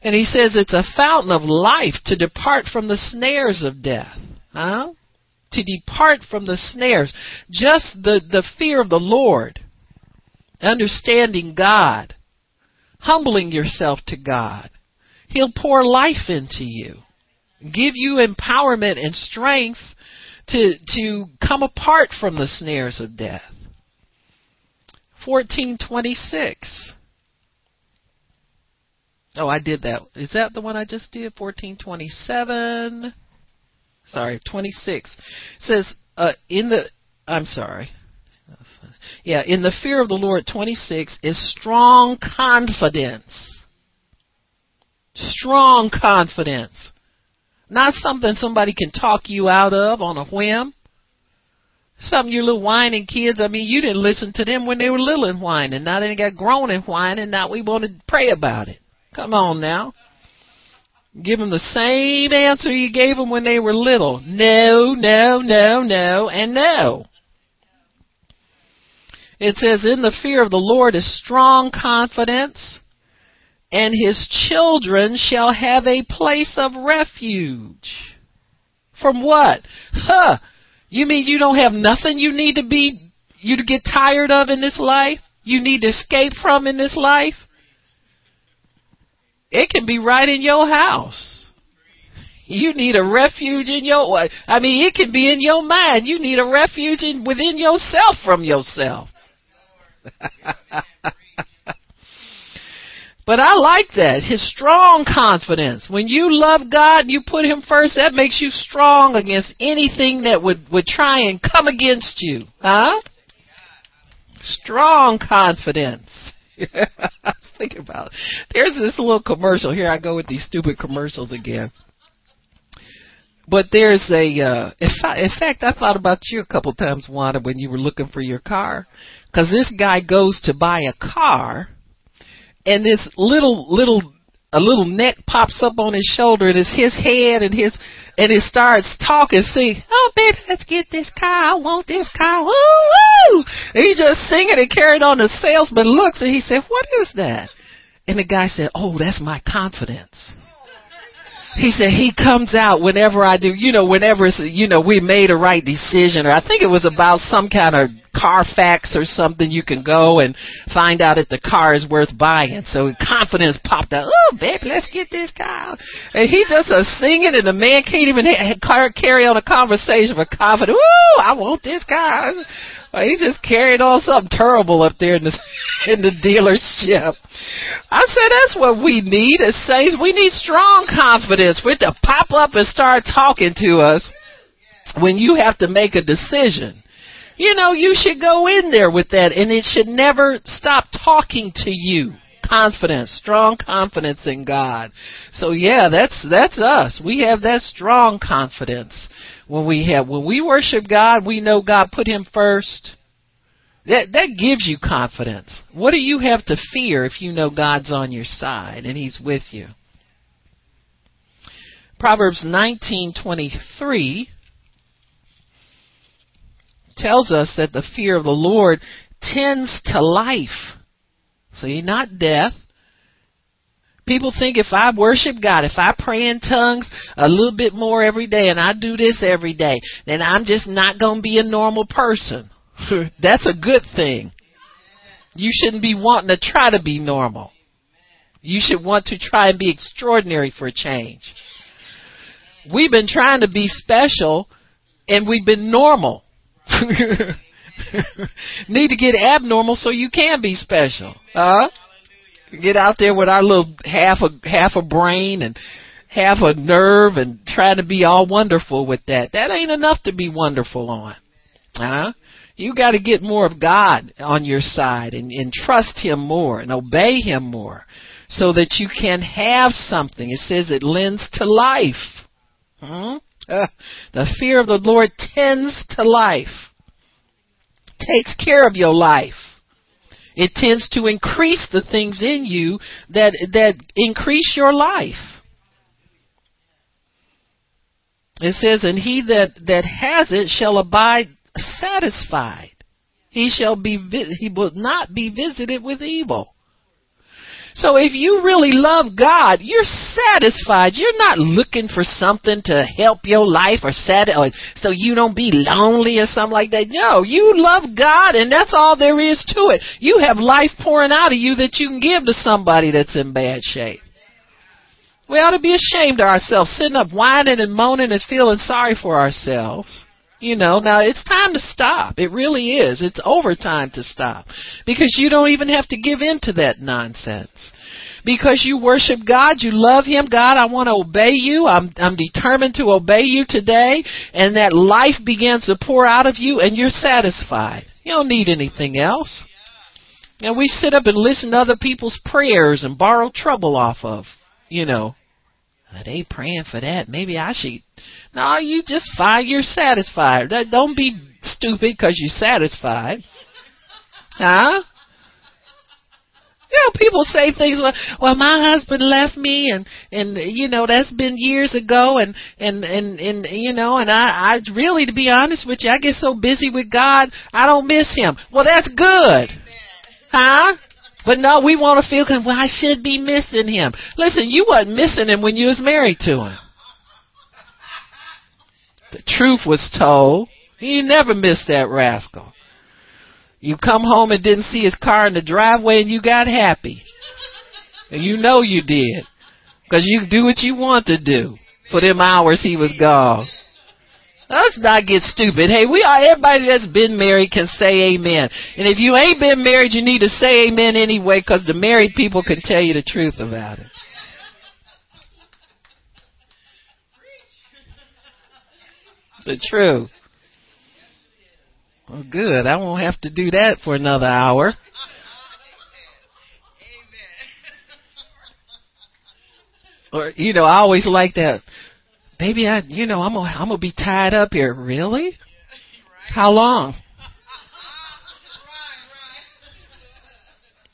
And he says it's a fountain of life to depart from the snares of death. Huh? To depart from the snares. Just the, the fear of the Lord. Understanding God. Humbling yourself to God. He'll pour life into you, give you empowerment and strength to, to come apart from the snares of death. 1426. Oh, I did that. Is that the one I just did? 1427. Sorry, 26. It says, uh, in the, I'm sorry. Yeah, in the fear of the Lord, 26 is strong confidence. Strong confidence. Not something somebody can talk you out of on a whim. Some of your little whining kids, I mean, you didn't listen to them when they were little and whining. Now they got grown and whining. Now we want to pray about it. Come on now. Give them the same answer you gave them when they were little. No, no, no, no, and no. It says, in the fear of the Lord is strong confidence, and his children shall have a place of refuge. From what? Huh. You mean you don't have nothing you need to be, you to get tired of in this life? You need to escape from in this life? It can be right in your house. You need a refuge in your, I mean, it can be in your mind. You need a refuge in, within yourself from yourself. but I like that. His strong confidence. When you love God and you put Him first, that makes you strong against anything that would, would try and come against you. Huh? Strong confidence. I was thinking about. It. There's this little commercial. Here I go with these stupid commercials again. But there's a, uh, in, fa- in fact, I thought about you a couple times, Wanda, when you were looking for your car. Cause this guy goes to buy a car, and this little, little, a little neck pops up on his shoulder, and it's his head, and his, and he starts talking, see, oh baby, let's get this car, I want this car, woo woo! And he's just singing and carrying on. The salesman looks and he said, what is that? And the guy said, oh, that's my confidence. He said he comes out whenever I do, you know, whenever it's, you know, we made a right decision or I think it was about some kind of Carfax or something you can go and find out if the car is worth buying. So confidence popped out. Oh, baby, let's get this car. And he just a singing and the man can't even ha- carry on a conversation with confidence. Ooh, I want this car. He just carried on something terrible up there in the in the dealership. I said that's what we need as saints. We need strong confidence it to pop up and start talking to us when you have to make a decision. You know, you should go in there with that and it should never stop talking to you. Confidence, strong confidence in God. So yeah, that's that's us. We have that strong confidence when we have when we worship God, we know God put him first. That that gives you confidence. What do you have to fear if you know God's on your side and he's with you? Proverbs 19:23 tells us that the fear of the Lord tends to life. See, not death. People think if I worship God, if I pray in tongues a little bit more every day and I do this every day, then I'm just not going to be a normal person. That's a good thing. You shouldn't be wanting to try to be normal. You should want to try and be extraordinary for a change. We've been trying to be special and we've been normal. Need to get abnormal so you can be special. Huh? Get out there with our little half a half a brain and half a nerve and try to be all wonderful with that. That ain't enough to be wonderful on. Huh? You got to get more of God on your side and, and trust Him more and obey Him more so that you can have something. It says it lends to life. Hmm? Uh, the fear of the Lord tends to life, takes care of your life. It tends to increase the things in you that, that increase your life. It says, and he that, that has it shall abide satisfied. He shall be, he will not be visited with evil. So if you really love God, you're satisfied. You're not looking for something to help your life or or so you don't be lonely or something like that. No, you love God and that's all there is to it. You have life pouring out of you that you can give to somebody that's in bad shape. We ought to be ashamed of ourselves, sitting up whining and moaning and feeling sorry for ourselves. You know, now it's time to stop. It really is. It's over time to stop. Because you don't even have to give in to that nonsense. Because you worship God, you love Him. God, I want to obey you. I'm, I'm determined to obey you today. And that life begins to pour out of you and you're satisfied. You don't need anything else. And we sit up and listen to other people's prayers and borrow trouble off of, you know. Are they praying for that? Maybe I should. No, you just find you're satisfied. Don't be stupid because you're satisfied. Huh? You know, people say things like, "Well, my husband left me, and and you know that's been years ago, and and and and you know, and I I really, to be honest with you, I get so busy with God, I don't miss him. Well, that's good. Huh? But no, we want to feel, well, I should be missing him. Listen, you wasn't missing him when you was married to him. The truth was told. He never missed that rascal. You come home and didn't see his car in the driveway and you got happy. And you know you did. Cause you do what you want to do for them hours he was gone. Let's not get stupid. Hey, we are everybody that's been married can say amen. And if you ain't been married, you need to say amen anyway, because the married people can tell you the truth about it. The truth. Well, good. I won't have to do that for another hour. Or you know, I always like that baby, I, you know, I'm gonna, I'm gonna be tied up here. Really? How long?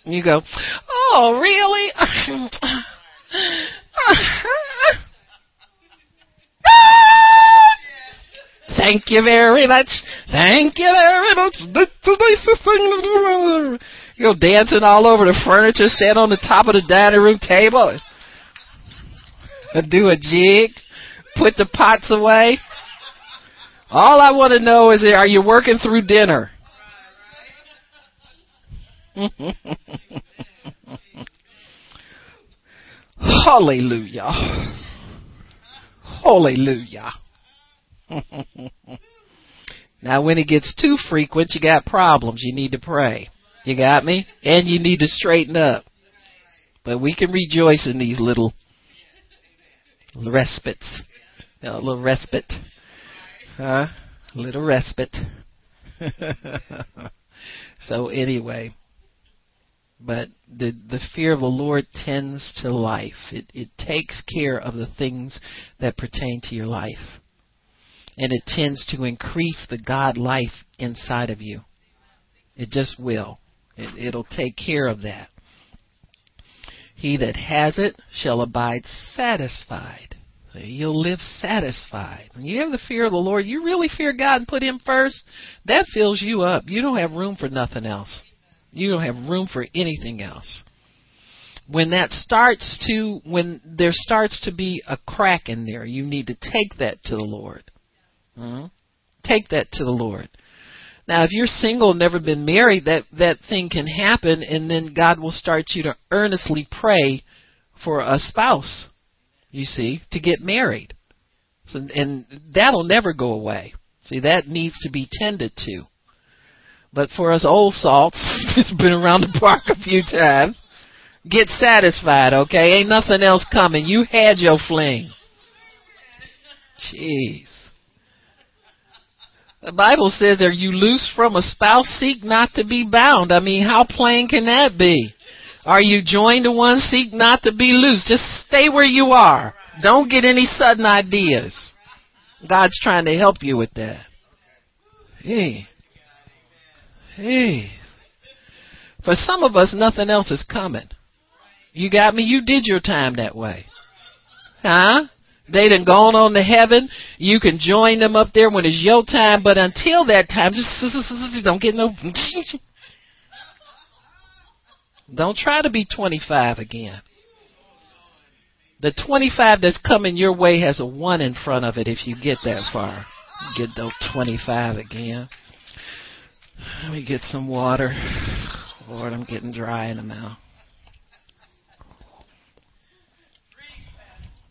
You go, oh, really? Thank you very much. Thank you very much. That's the nicest thing to do. You go dancing all over the furniture, stand on the top of the dining room table, and do a jig put the pots away. All I want to know is are you working through dinner? Hallelujah. Hallelujah. now when it gets too frequent, you got problems. You need to pray. You got me? And you need to straighten up. But we can rejoice in these little respites a little respite. Huh? A little respite. so anyway, but the the fear of the Lord tends to life. It it takes care of the things that pertain to your life. And it tends to increase the God life inside of you. It just will. It, it'll take care of that. He that has it shall abide satisfied. You'll live satisfied. When you have the fear of the Lord, you really fear God and put Him first, that fills you up. You don't have room for nothing else. You don't have room for anything else. When that starts to, when there starts to be a crack in there, you need to take that to the Lord. Mm-hmm. Take that to the Lord. Now, if you're single, never been married, that that thing can happen, and then God will start you to earnestly pray for a spouse you see, to get married. So, and that'll never go away. See, that needs to be tended to. But for us old salts, it's been around the park a few times. Get satisfied, okay? Ain't nothing else coming. You had your fling. Jeez. The Bible says, Are you loose from a spouse? Seek not to be bound. I mean, how plain can that be? Are you joined to one? Seek not to be loose. Just stay where you are. Don't get any sudden ideas. God's trying to help you with that. Hey. Hey. For some of us, nothing else is coming. You got me? You did your time that way. Huh? They done gone on to heaven. You can join them up there when it's your time, but until that time, just don't get no Don't try to be 25 again. The 25 that's coming your way has a 1 in front of it if you get that far. Get those 25 again. Let me get some water. Lord, I'm getting dry in the mouth.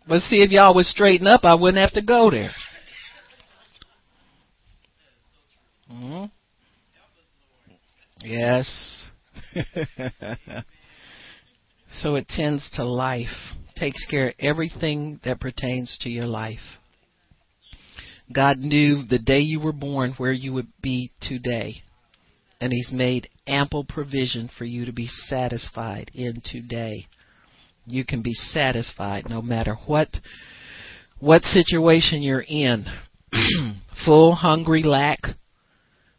But see, if y'all would straighten up, I wouldn't have to go there. Mm-hmm. Yes. so it tends to life, takes care of everything that pertains to your life. God knew the day you were born where you would be today. And He's made ample provision for you to be satisfied in today. You can be satisfied no matter what what situation you're in. Full, hungry, lack,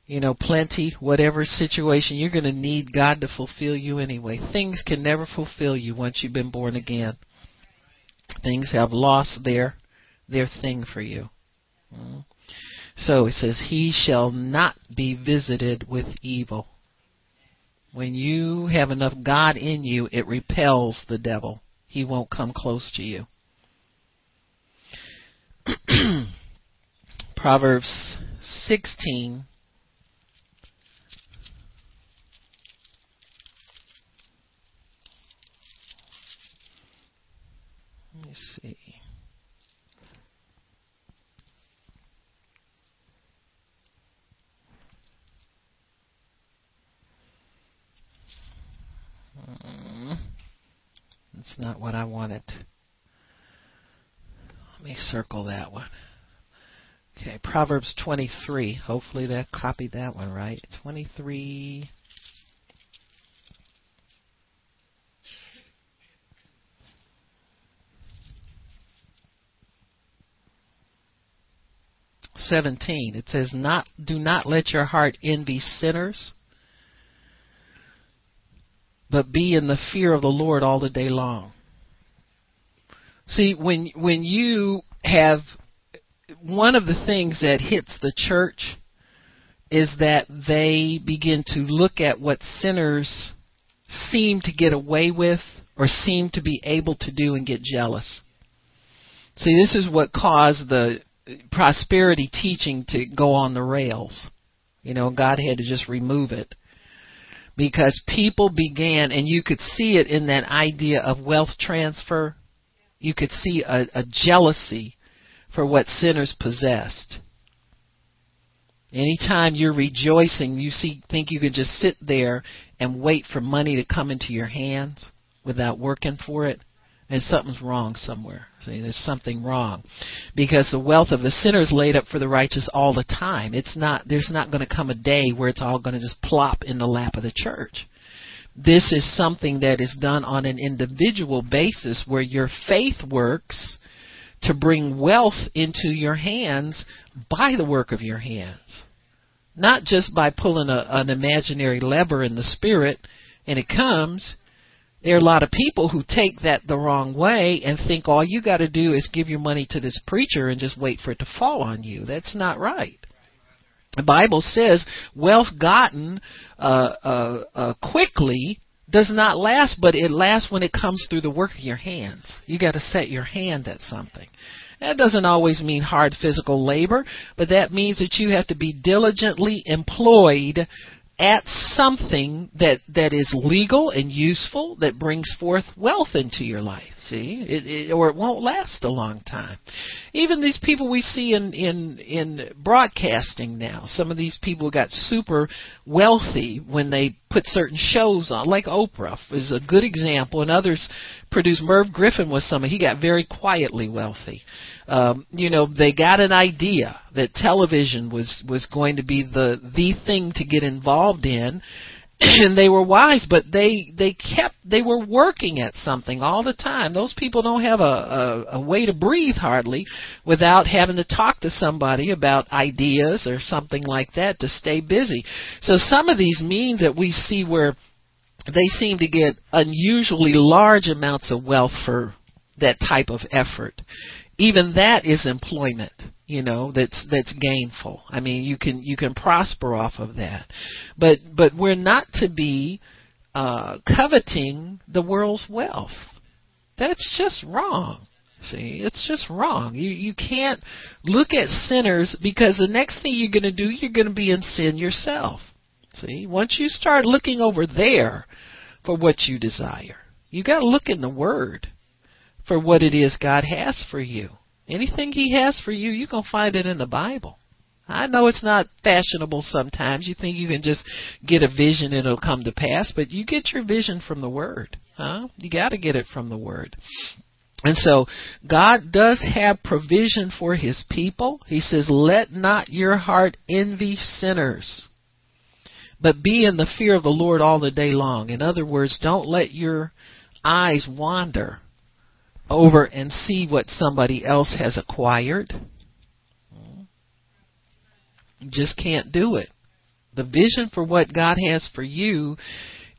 you know, plenty, whatever situation, you're going to need God to fulfill you anyway. Things can never fulfill you once you've been born again. Things have lost their their thing for you. Mm-hmm. So it says, He shall not be visited with evil. When you have enough God in you, it repels the devil. He won't come close to you. Proverbs 16 Let me see. That's not what I wanted. Let me circle that one. Okay, Proverbs 23. Hopefully that copied that one right. 23. Seventeen. It says, "Not do not let your heart envy sinners, but be in the fear of the Lord all the day long. See, when when you have one of the things that hits the church is that they begin to look at what sinners seem to get away with or seem to be able to do and get jealous. See, this is what caused the prosperity teaching to go on the rails. You know, God had to just remove it because people began, and you could see it in that idea of wealth transfer. You could see a, a jealousy for what sinners possessed. Anytime you're rejoicing, you see, think you could just sit there and wait for money to come into your hands without working for it and something's wrong somewhere. See, there's something wrong. Because the wealth of the sinner is laid up for the righteous all the time. It's not there's not going to come a day where it's all going to just plop in the lap of the church. This is something that is done on an individual basis where your faith works to bring wealth into your hands by the work of your hands. Not just by pulling a, an imaginary lever in the spirit and it comes there are a lot of people who take that the wrong way and think all you got to do is give your money to this preacher and just wait for it to fall on you. That's not right. The Bible says wealth gotten uh, uh, uh, quickly does not last, but it lasts when it comes through the work of your hands. You got to set your hand at something. That doesn't always mean hard physical labor, but that means that you have to be diligently employed at something that that is legal and useful that brings forth wealth into your life see? It, it, or it won't last a long time. Even these people we see in in in broadcasting now some of these people got super wealthy when they put certain shows on like Oprah is a good example and others produced. Merv Griffin was some of he got very quietly wealthy. Um, you know, they got an idea that television was was going to be the the thing to get involved in, and they were wise, but they they kept they were working at something all the time. Those people don't have a, a, a way to breathe hardly without having to talk to somebody about ideas or something like that to stay busy. So some of these means that we see where they seem to get unusually large amounts of wealth for that type of effort even that is employment you know that's that's gainful. I mean you can you can prosper off of that. But but we're not to be uh coveting the world's wealth. That's just wrong. See it's just wrong. You you can't look at sinners because the next thing you're going to do you're going to be in sin yourself. See once you start looking over there for what you desire you got to look in the word for what it is God has for you. Anything He has for you, you can find it in the Bible. I know it's not fashionable sometimes. You think you can just get a vision and it'll come to pass, but you get your vision from the Word. Huh? You got to get it from the Word. And so God does have provision for his people. He says, Let not your heart envy sinners, but be in the fear of the Lord all the day long. In other words, don't let your eyes wander over and see what somebody else has acquired. You just can't do it. The vision for what God has for you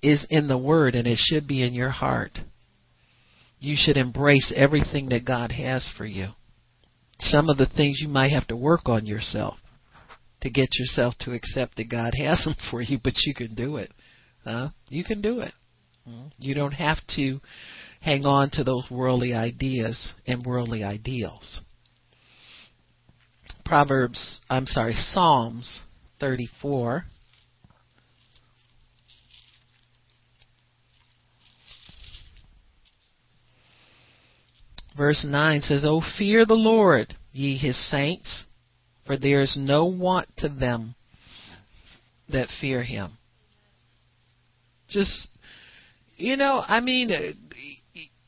is in the Word, and it should be in your heart you should embrace everything that God has for you. Some of the things you might have to work on yourself to get yourself to accept that God has them for you, but you can do it. Uh, you can do it. You don't have to hang on to those worldly ideas and worldly ideals. Proverbs, I'm sorry, Psalms 34. Verse 9 says, O fear the Lord, ye his saints, for there is no want to them that fear him. Just, you know, I mean,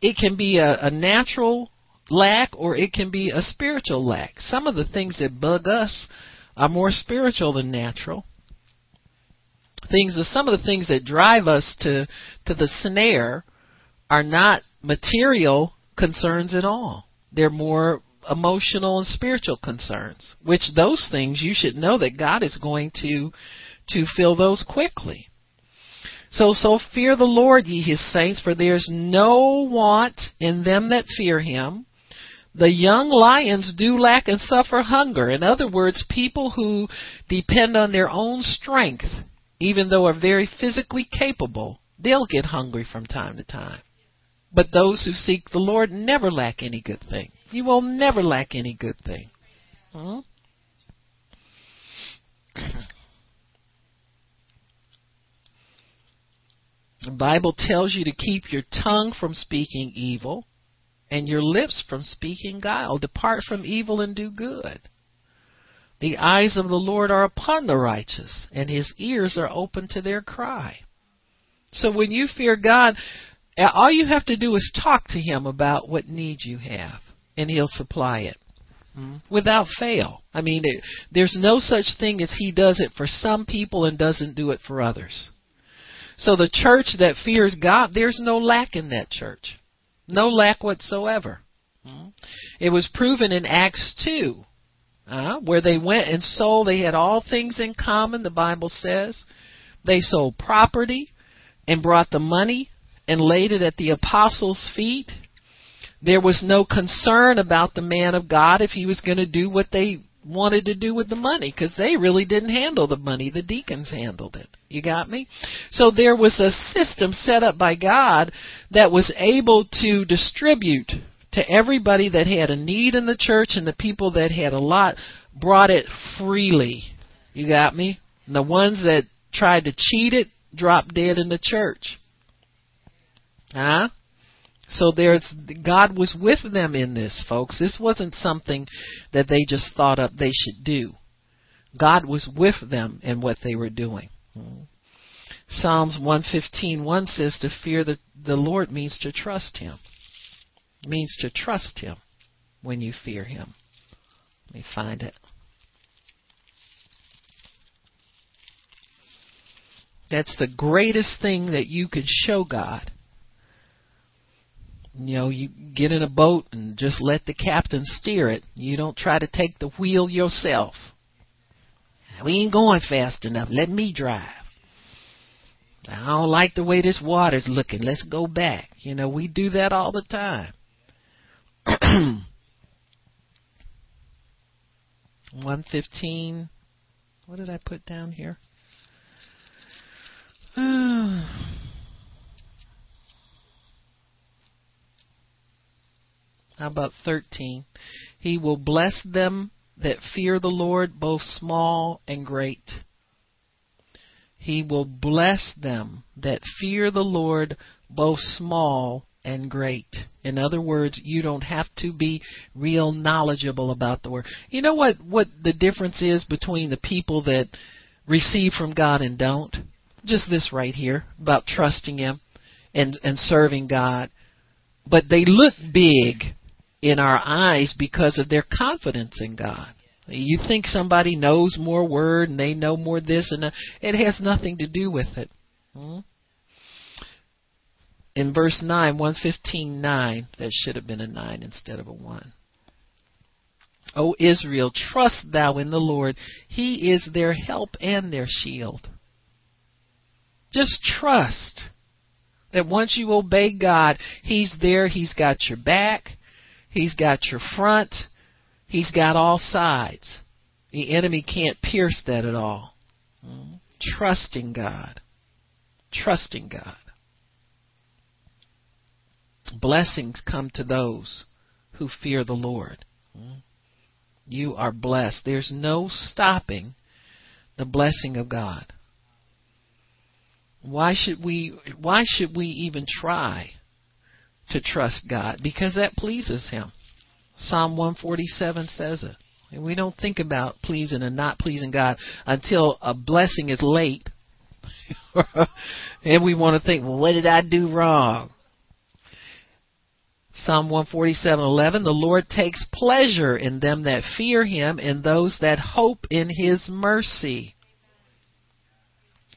it can be a, a natural lack or it can be a spiritual lack. Some of the things that bug us are more spiritual than natural. Things, some of the things that drive us to to the snare are not material concerns at all. They're more emotional and spiritual concerns, which those things you should know that God is going to to fill those quickly. So so fear the Lord ye his saints for there's no want in them that fear him. The young lions do lack and suffer hunger. In other words, people who depend on their own strength, even though are very physically capable, they'll get hungry from time to time. But those who seek the Lord never lack any good thing. You will never lack any good thing. Hmm? The Bible tells you to keep your tongue from speaking evil and your lips from speaking guile. Depart from evil and do good. The eyes of the Lord are upon the righteous, and his ears are open to their cry. So when you fear God, all you have to do is talk to him about what needs you have, and he'll supply it mm-hmm. without fail. I mean, it, there's no such thing as he does it for some people and doesn't do it for others. So the church that fears God, there's no lack in that church. No lack whatsoever. Mm-hmm. It was proven in Acts 2, uh, where they went and sold. They had all things in common, the Bible says. They sold property and brought the money and laid it at the apostles' feet. There was no concern about the man of God if he was going to do what they wanted to do with the money because they really didn't handle the money. The deacons handled it. You got me? So there was a system set up by God that was able to distribute to everybody that had a need in the church and the people that had a lot brought it freely. You got me? And the ones that tried to cheat it dropped dead in the church. Huh? So there's God was with them in this, folks. This wasn't something that they just thought up they should do. God was with them in what they were doing. Psalms 115:1 says to fear the, the Lord means to trust him. Means to trust him when you fear him. Let me find it. That's the greatest thing that you can show God you know, you get in a boat and just let the captain steer it. You don't try to take the wheel yourself. We ain't going fast enough. Let me drive. I don't like the way this water's looking. Let's go back. You know, we do that all the time. 115. What did I put down here? How about 13? He will bless them that fear the Lord, both small and great. He will bless them that fear the Lord, both small and great. In other words, you don't have to be real knowledgeable about the word. You know what what the difference is between the people that receive from God and don't? Just this right here about trusting him and and serving God. But they look big in our eyes because of their confidence in God. You think somebody knows more word and they know more this and that. It has nothing to do with it. Hmm? In verse 9, 115.9, that should have been a 9 instead of a 1. O Israel, trust thou in the Lord. He is their help and their shield. Just trust that once you obey God, He's there, He's got your back, He's got your front, He's got all sides. The enemy can't pierce that at all. Trusting God. Trusting God. Blessings come to those who fear the Lord. You are blessed. There's no stopping the blessing of God. Why should we why should we even try to trust God? Because that pleases him. Psalm 147 says it. And we don't think about pleasing and not pleasing God until a blessing is late. and we want to think, well, what did I do wrong? Psalm 147:11 The Lord takes pleasure in them that fear him and those that hope in his mercy.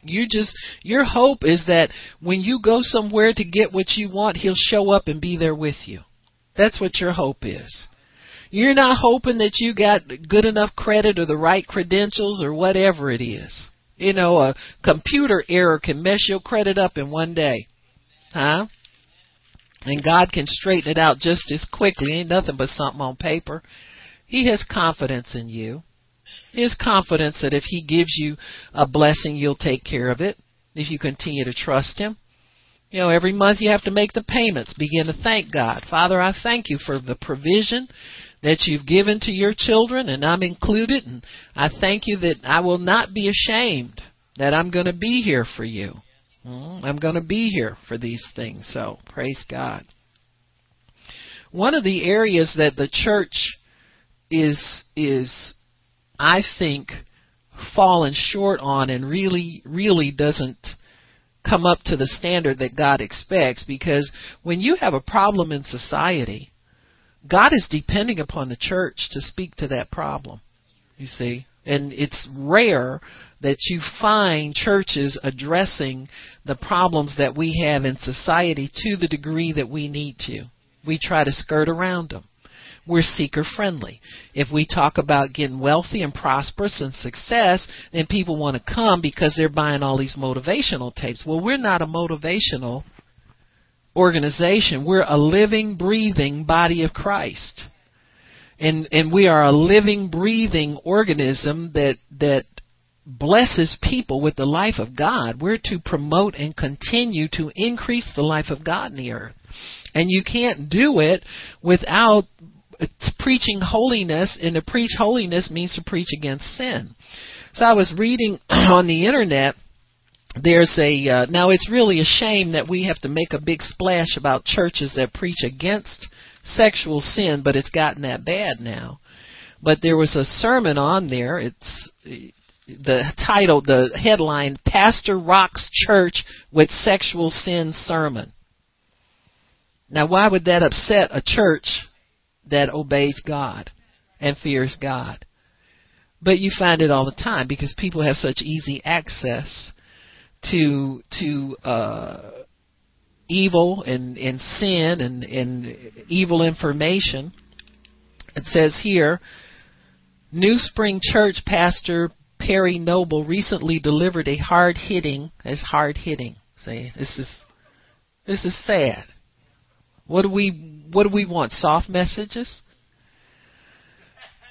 You just your hope is that when you go somewhere to get what you want, he'll show up and be there with you. That's what your hope is. You're not hoping that you got good enough credit or the right credentials or whatever it is. You know, a computer error can mess your credit up in one day. Huh? And God can straighten it out just as quickly. Ain't nothing but something on paper. He has confidence in you. Has confidence that if He gives you a blessing, you'll take care of it if you continue to trust Him. You know, every month you have to make the payments. Begin to thank God. Father, I thank you for the provision that you've given to your children, and I'm included. And I thank you that I will not be ashamed that I'm going to be here for you. Mm, I'm going to be here for these things. So, praise God. One of the areas that the church is is I think fallen short on and really really doesn't come up to the standard that God expects because when you have a problem in society, God is depending upon the church to speak to that problem. You see? And it's rare that you find churches addressing the problems that we have in society to the degree that we need to. We try to skirt around them. We're seeker friendly. If we talk about getting wealthy and prosperous and success, then people want to come because they're buying all these motivational tapes. Well, we're not a motivational organization. We're a living, breathing body of Christ. And and we are a living, breathing organism that that blesses people with the life of God. We're to promote and continue to increase the life of God in the earth. And you can't do it without preaching holiness, and to preach holiness means to preach against sin. So I was reading on the internet. There's a uh, now it's really a shame that we have to make a big splash about churches that preach against sexual sin, but it's gotten that bad now. But there was a sermon on there. It's the title, the headline, Pastor Rocks Church with Sexual Sin Sermon. Now, why would that upset a church that obeys God and fears God? But you find it all the time because people have such easy access to to uh, evil and, and sin and, and evil information. It says here, New Spring Church pastor Perry Noble recently delivered a hard hitting as hard hitting. Say this is this is sad. What do we what do we want? Soft messages?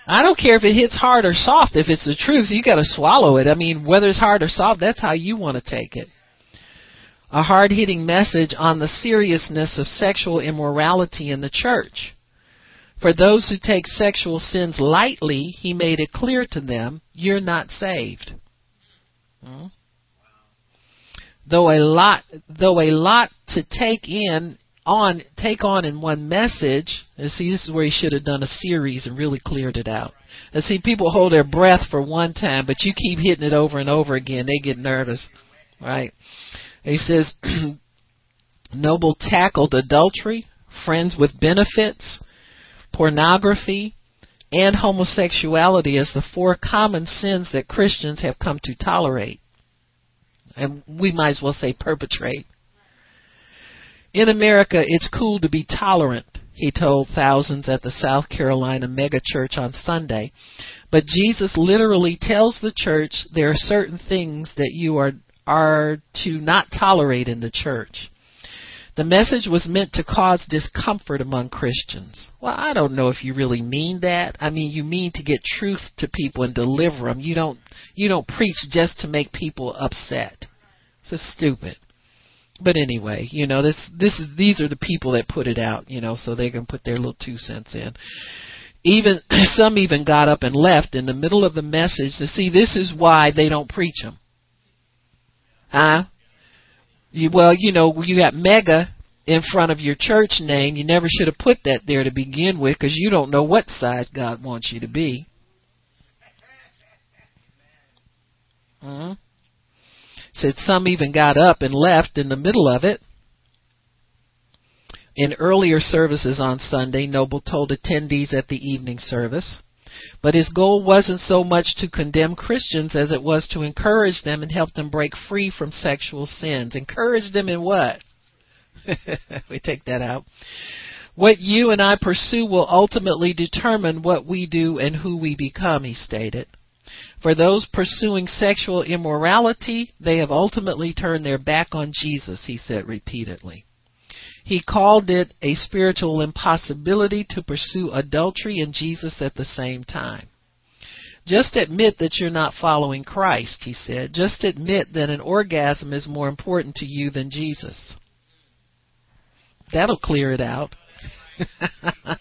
I don't care if it hits hard or soft. If it's the truth, you got to swallow it. I mean, whether it's hard or soft, that's how you want to take it. A hard hitting message on the seriousness of sexual immorality in the church. For those who take sexual sins lightly, he made it clear to them, you're not saved. Hmm? Though a lot, though a lot to take in on take on in one message. And see, this is where he should have done a series and really cleared it out. And see, people hold their breath for one time, but you keep hitting it over and over again, they get nervous, right? He says, Noble tackled adultery, friends with benefits, pornography, and homosexuality as the four common sins that Christians have come to tolerate. And we might as well say perpetrate. In America, it's cool to be tolerant, he told thousands at the South Carolina megachurch on Sunday. But Jesus literally tells the church there are certain things that you are are to not tolerate in the church. The message was meant to cause discomfort among Christians. Well, I don't know if you really mean that. I mean, you mean to get truth to people and deliver them. You don't you don't preach just to make people upset. It's just stupid. But anyway, you know, this this is these are the people that put it out, you know, so they can put their little two cents in. Even some even got up and left in the middle of the message to see this is why they don't preach them. Huh? You, well, you know, you got mega in front of your church name. You never should have put that there to begin with because you don't know what size God wants you to be. Uh-huh. Said some even got up and left in the middle of it. In earlier services on Sunday, Noble told attendees at the evening service, but his goal wasn't so much to condemn Christians as it was to encourage them and help them break free from sexual sins. Encourage them in what? we take that out. What you and I pursue will ultimately determine what we do and who we become, he stated. For those pursuing sexual immorality, they have ultimately turned their back on Jesus, he said repeatedly. He called it a spiritual impossibility to pursue adultery and Jesus at the same time. Just admit that you're not following Christ, he said. Just admit that an orgasm is more important to you than Jesus. That'll clear it out.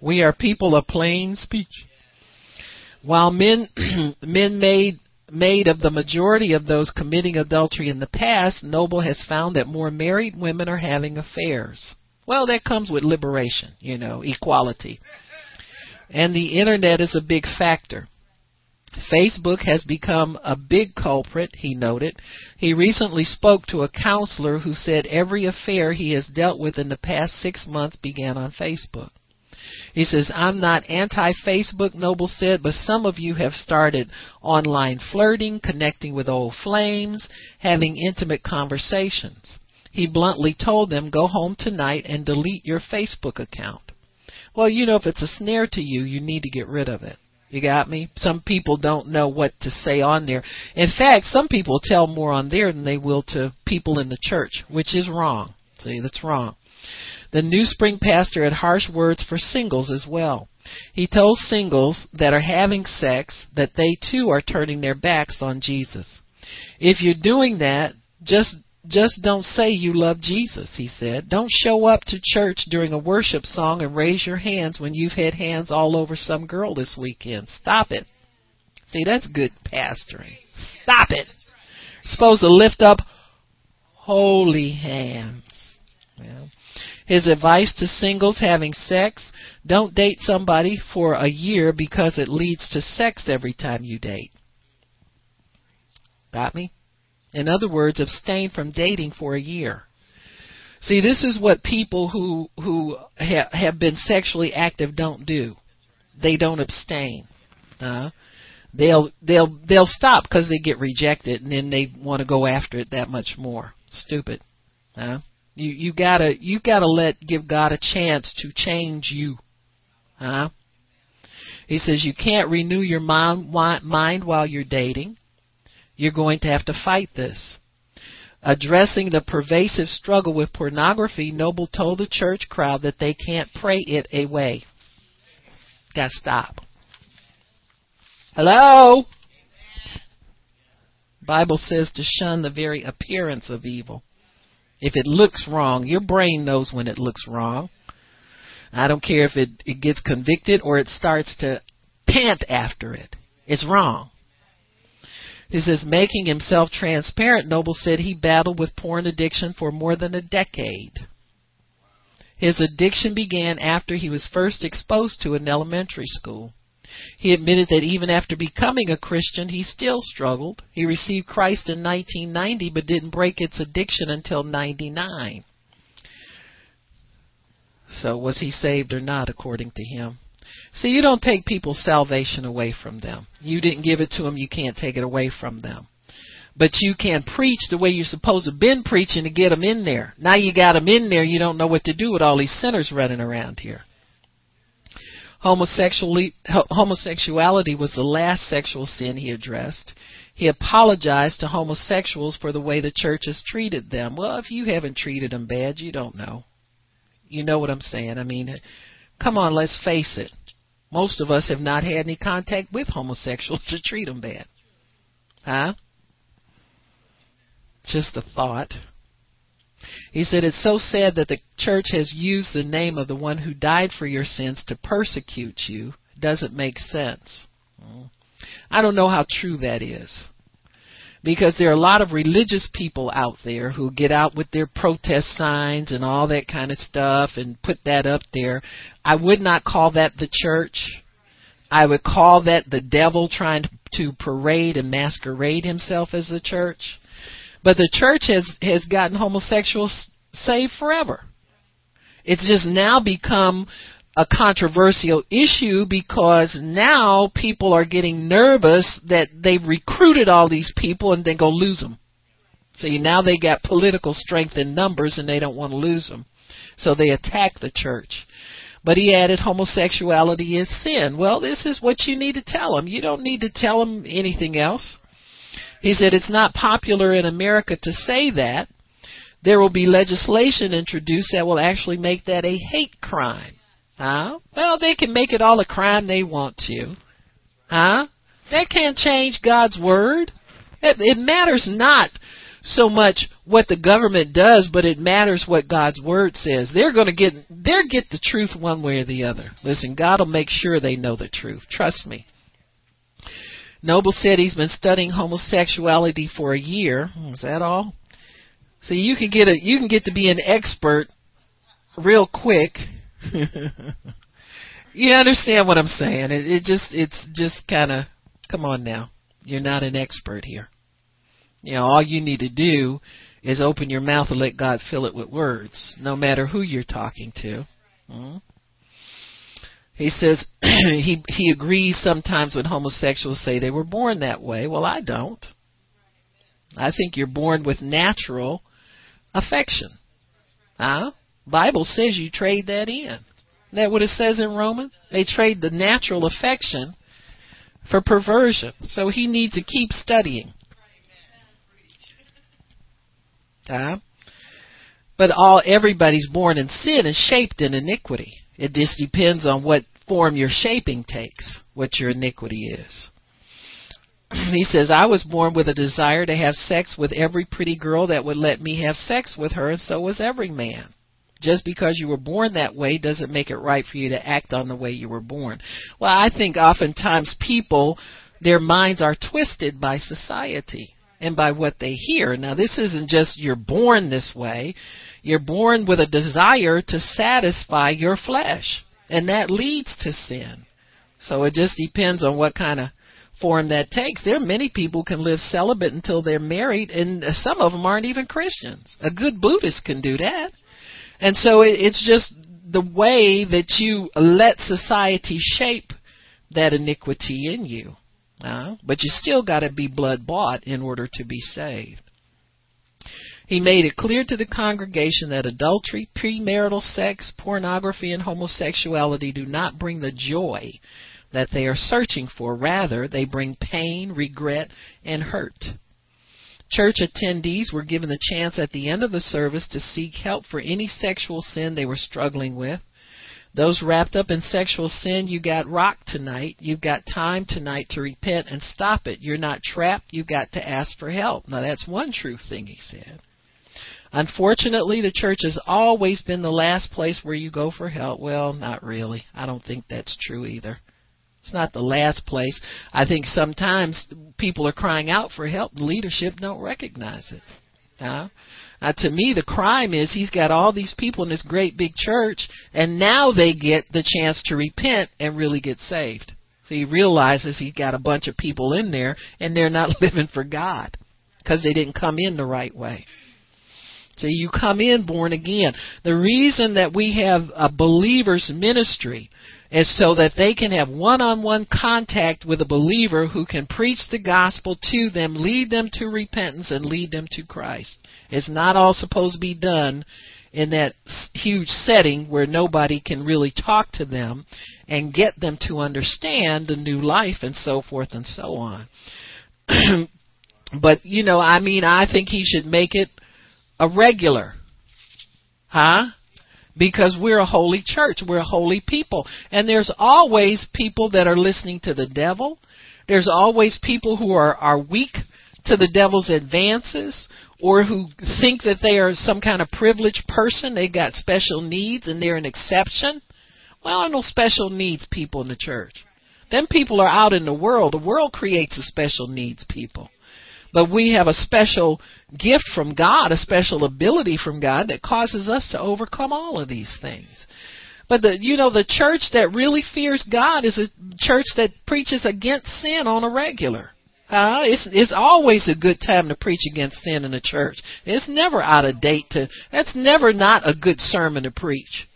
we are people of plain speech. While men men made made of the majority of those committing adultery in the past, Noble has found that more married women are having affairs. Well, that comes with liberation, you know, equality. And the internet is a big factor. Facebook has become a big culprit, he noted. He recently spoke to a counselor who said every affair he has dealt with in the past six months began on Facebook. He says, I'm not anti Facebook, Noble said, but some of you have started online flirting, connecting with old flames, having intimate conversations. He bluntly told them, go home tonight and delete your Facebook account. Well, you know, if it's a snare to you, you need to get rid of it. You got me? Some people don't know what to say on there. In fact, some people tell more on there than they will to people in the church, which is wrong. See, that's wrong. The New Spring pastor had harsh words for singles as well. He told singles that are having sex that they too are turning their backs on Jesus. If you're doing that, just just don't say you love Jesus, he said. Don't show up to church during a worship song and raise your hands when you've had hands all over some girl this weekend. Stop it. See, that's good pastoring. Stop it. You're supposed to lift up holy hands. Well, his advice to singles having sex, don't date somebody for a year because it leads to sex every time you date. Got me? In other words, abstain from dating for a year. See, this is what people who who ha- have been sexually active don't do. They don't abstain. Uh, they'll they'll they'll stop because they get rejected, and then they want to go after it that much more. Stupid. Uh, you you gotta you gotta let give God a chance to change you. Huh? He says you can't renew your mind mind while you're dating. You're going to have to fight this. Addressing the pervasive struggle with pornography, Noble told the church crowd that they can't pray it away. Got to stop. Hello? Bible says to shun the very appearance of evil. If it looks wrong, your brain knows when it looks wrong. I don't care if it, it gets convicted or it starts to pant after it. It's wrong. He says, making himself transparent, Noble said he battled with porn addiction for more than a decade. His addiction began after he was first exposed to in elementary school. He admitted that even after becoming a Christian, he still struggled. He received Christ in 1990 but didn't break its addiction until 99. So was he saved or not according to him? See, you don't take people's salvation away from them. You didn't give it to them, you can't take it away from them. But you can preach the way you're supposed to have been preaching to get them in there. Now you got them in there, you don't know what to do with all these sinners running around here. Homosexuality was the last sexual sin he addressed. He apologized to homosexuals for the way the church has treated them. Well, if you haven't treated them bad, you don't know. You know what I'm saying? I mean, come on, let's face it. Most of us have not had any contact with homosexuals to treat them bad. Huh? Just a thought. He said, It's so sad that the church has used the name of the one who died for your sins to persecute you. Doesn't make sense. I don't know how true that is. Because there are a lot of religious people out there who get out with their protest signs and all that kind of stuff and put that up there. I would not call that the church. I would call that the devil trying to parade and masquerade himself as the church. But the church has has gotten homosexuals saved forever. It's just now become a controversial issue because now people are getting nervous that they've recruited all these people and then go lose them. See, now they got political strength in numbers and they don't want to lose them. So they attack the church. But he added homosexuality is sin. Well, this is what you need to tell them. You don't need to tell them anything else. He said it's not popular in America to say that. There will be legislation introduced that will actually make that a hate crime. Huh? Well, they can make it all a crime they want to. Huh? That can't change God's word. It, it matters not so much what the government does, but it matters what God's word says. They're going to get they'll get the truth one way or the other. Listen, God will make sure they know the truth. Trust me. Noble said he's been studying homosexuality for a year. Is that all? So you can get a you can get to be an expert real quick. you understand what I'm saying? It, it just it's just kind of come on now. You're not an expert here. You know, all you need to do is open your mouth and let God fill it with words, no matter who you're talking to. Hmm? He says he he agrees sometimes when homosexuals say they were born that way. Well, I don't. I think you're born with natural affection. Huh? Bible says you trade that in. Isn't that what it says in Romans? They trade the natural affection for perversion. So he needs to keep studying. Huh? But all everybody's born in sin and shaped in iniquity. It just depends on what form your shaping takes, what your iniquity is. He says, I was born with a desire to have sex with every pretty girl that would let me have sex with her, and so was every man. Just because you were born that way doesn't make it right for you to act on the way you were born. Well, I think oftentimes people, their minds are twisted by society and by what they hear. Now, this isn't just you're born this way. You're born with a desire to satisfy your flesh, and that leads to sin. So it just depends on what kind of form that takes. There are many people can live celibate until they're married, and some of them aren't even Christians. A good Buddhist can do that. And so it, it's just the way that you let society shape that iniquity in you. Uh, but you still got to be blood bought in order to be saved. He made it clear to the congregation that adultery, premarital sex, pornography, and homosexuality do not bring the joy that they are searching for. Rather, they bring pain, regret, and hurt. Church attendees were given the chance at the end of the service to seek help for any sexual sin they were struggling with. Those wrapped up in sexual sin, you got rocked tonight. You've got time tonight to repent and stop it. You're not trapped. You've got to ask for help. Now, that's one true thing he said. Unfortunately, the church has always been the last place where you go for help. Well, not really. I don't think that's true either. It's not the last place. I think sometimes people are crying out for help. Leadership don't recognize it. Uh, Uh, to me, the crime is he's got all these people in this great big church, and now they get the chance to repent and really get saved. So he realizes he's got a bunch of people in there, and they're not living for God because they didn't come in the right way. So you come in born again. The reason that we have a believer's ministry is so that they can have one-on-one contact with a believer who can preach the gospel to them, lead them to repentance, and lead them to Christ. It's not all supposed to be done in that huge setting where nobody can really talk to them and get them to understand the new life and so forth and so on. but, you know, I mean, I think he should make it a regular. Huh? Because we're a holy church. We're a holy people. And there's always people that are listening to the devil. There's always people who are, are weak to the devil's advances or who think that they are some kind of privileged person. They've got special needs and they're an exception. Well, I know special needs people in the church. Them people are out in the world. The world creates a special needs people. But we have a special gift from God, a special ability from God that causes us to overcome all of these things. But the you know the church that really fears God is a church that preaches against sin on a regular. Uh, it's it's always a good time to preach against sin in the church. It's never out of date to that's never not a good sermon to preach.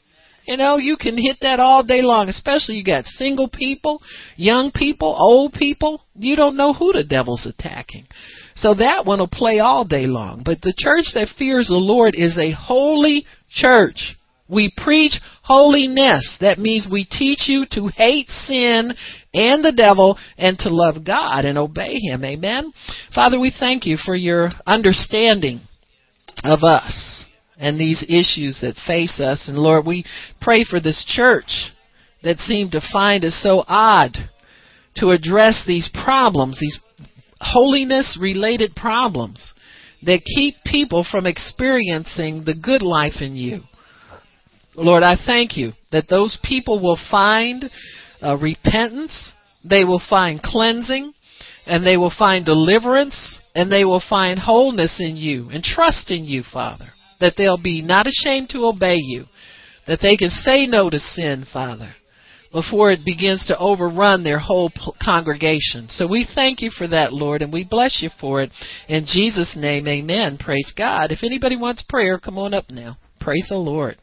You know, you can hit that all day long, especially you got single people, young people, old people. You don't know who the devil's attacking. So that one will play all day long. But the church that fears the Lord is a holy church. We preach holiness. That means we teach you to hate sin and the devil and to love God and obey Him. Amen. Father, we thank you for your understanding of us and these issues that face us. And Lord, we pray for this church that seemed to find it so odd to address these problems, these holiness related problems that keep people from experiencing the good life in you. Lord, I thank you that those people will find uh, repentance, they will find cleansing, and they will find deliverance, and they will find wholeness in you and trust in you, Father. That they'll be not ashamed to obey you, that they can say no to sin, Father, before it begins to overrun their whole congregation. So we thank you for that, Lord, and we bless you for it. In Jesus' name, amen. Praise God. If anybody wants prayer, come on up now. Praise the Lord.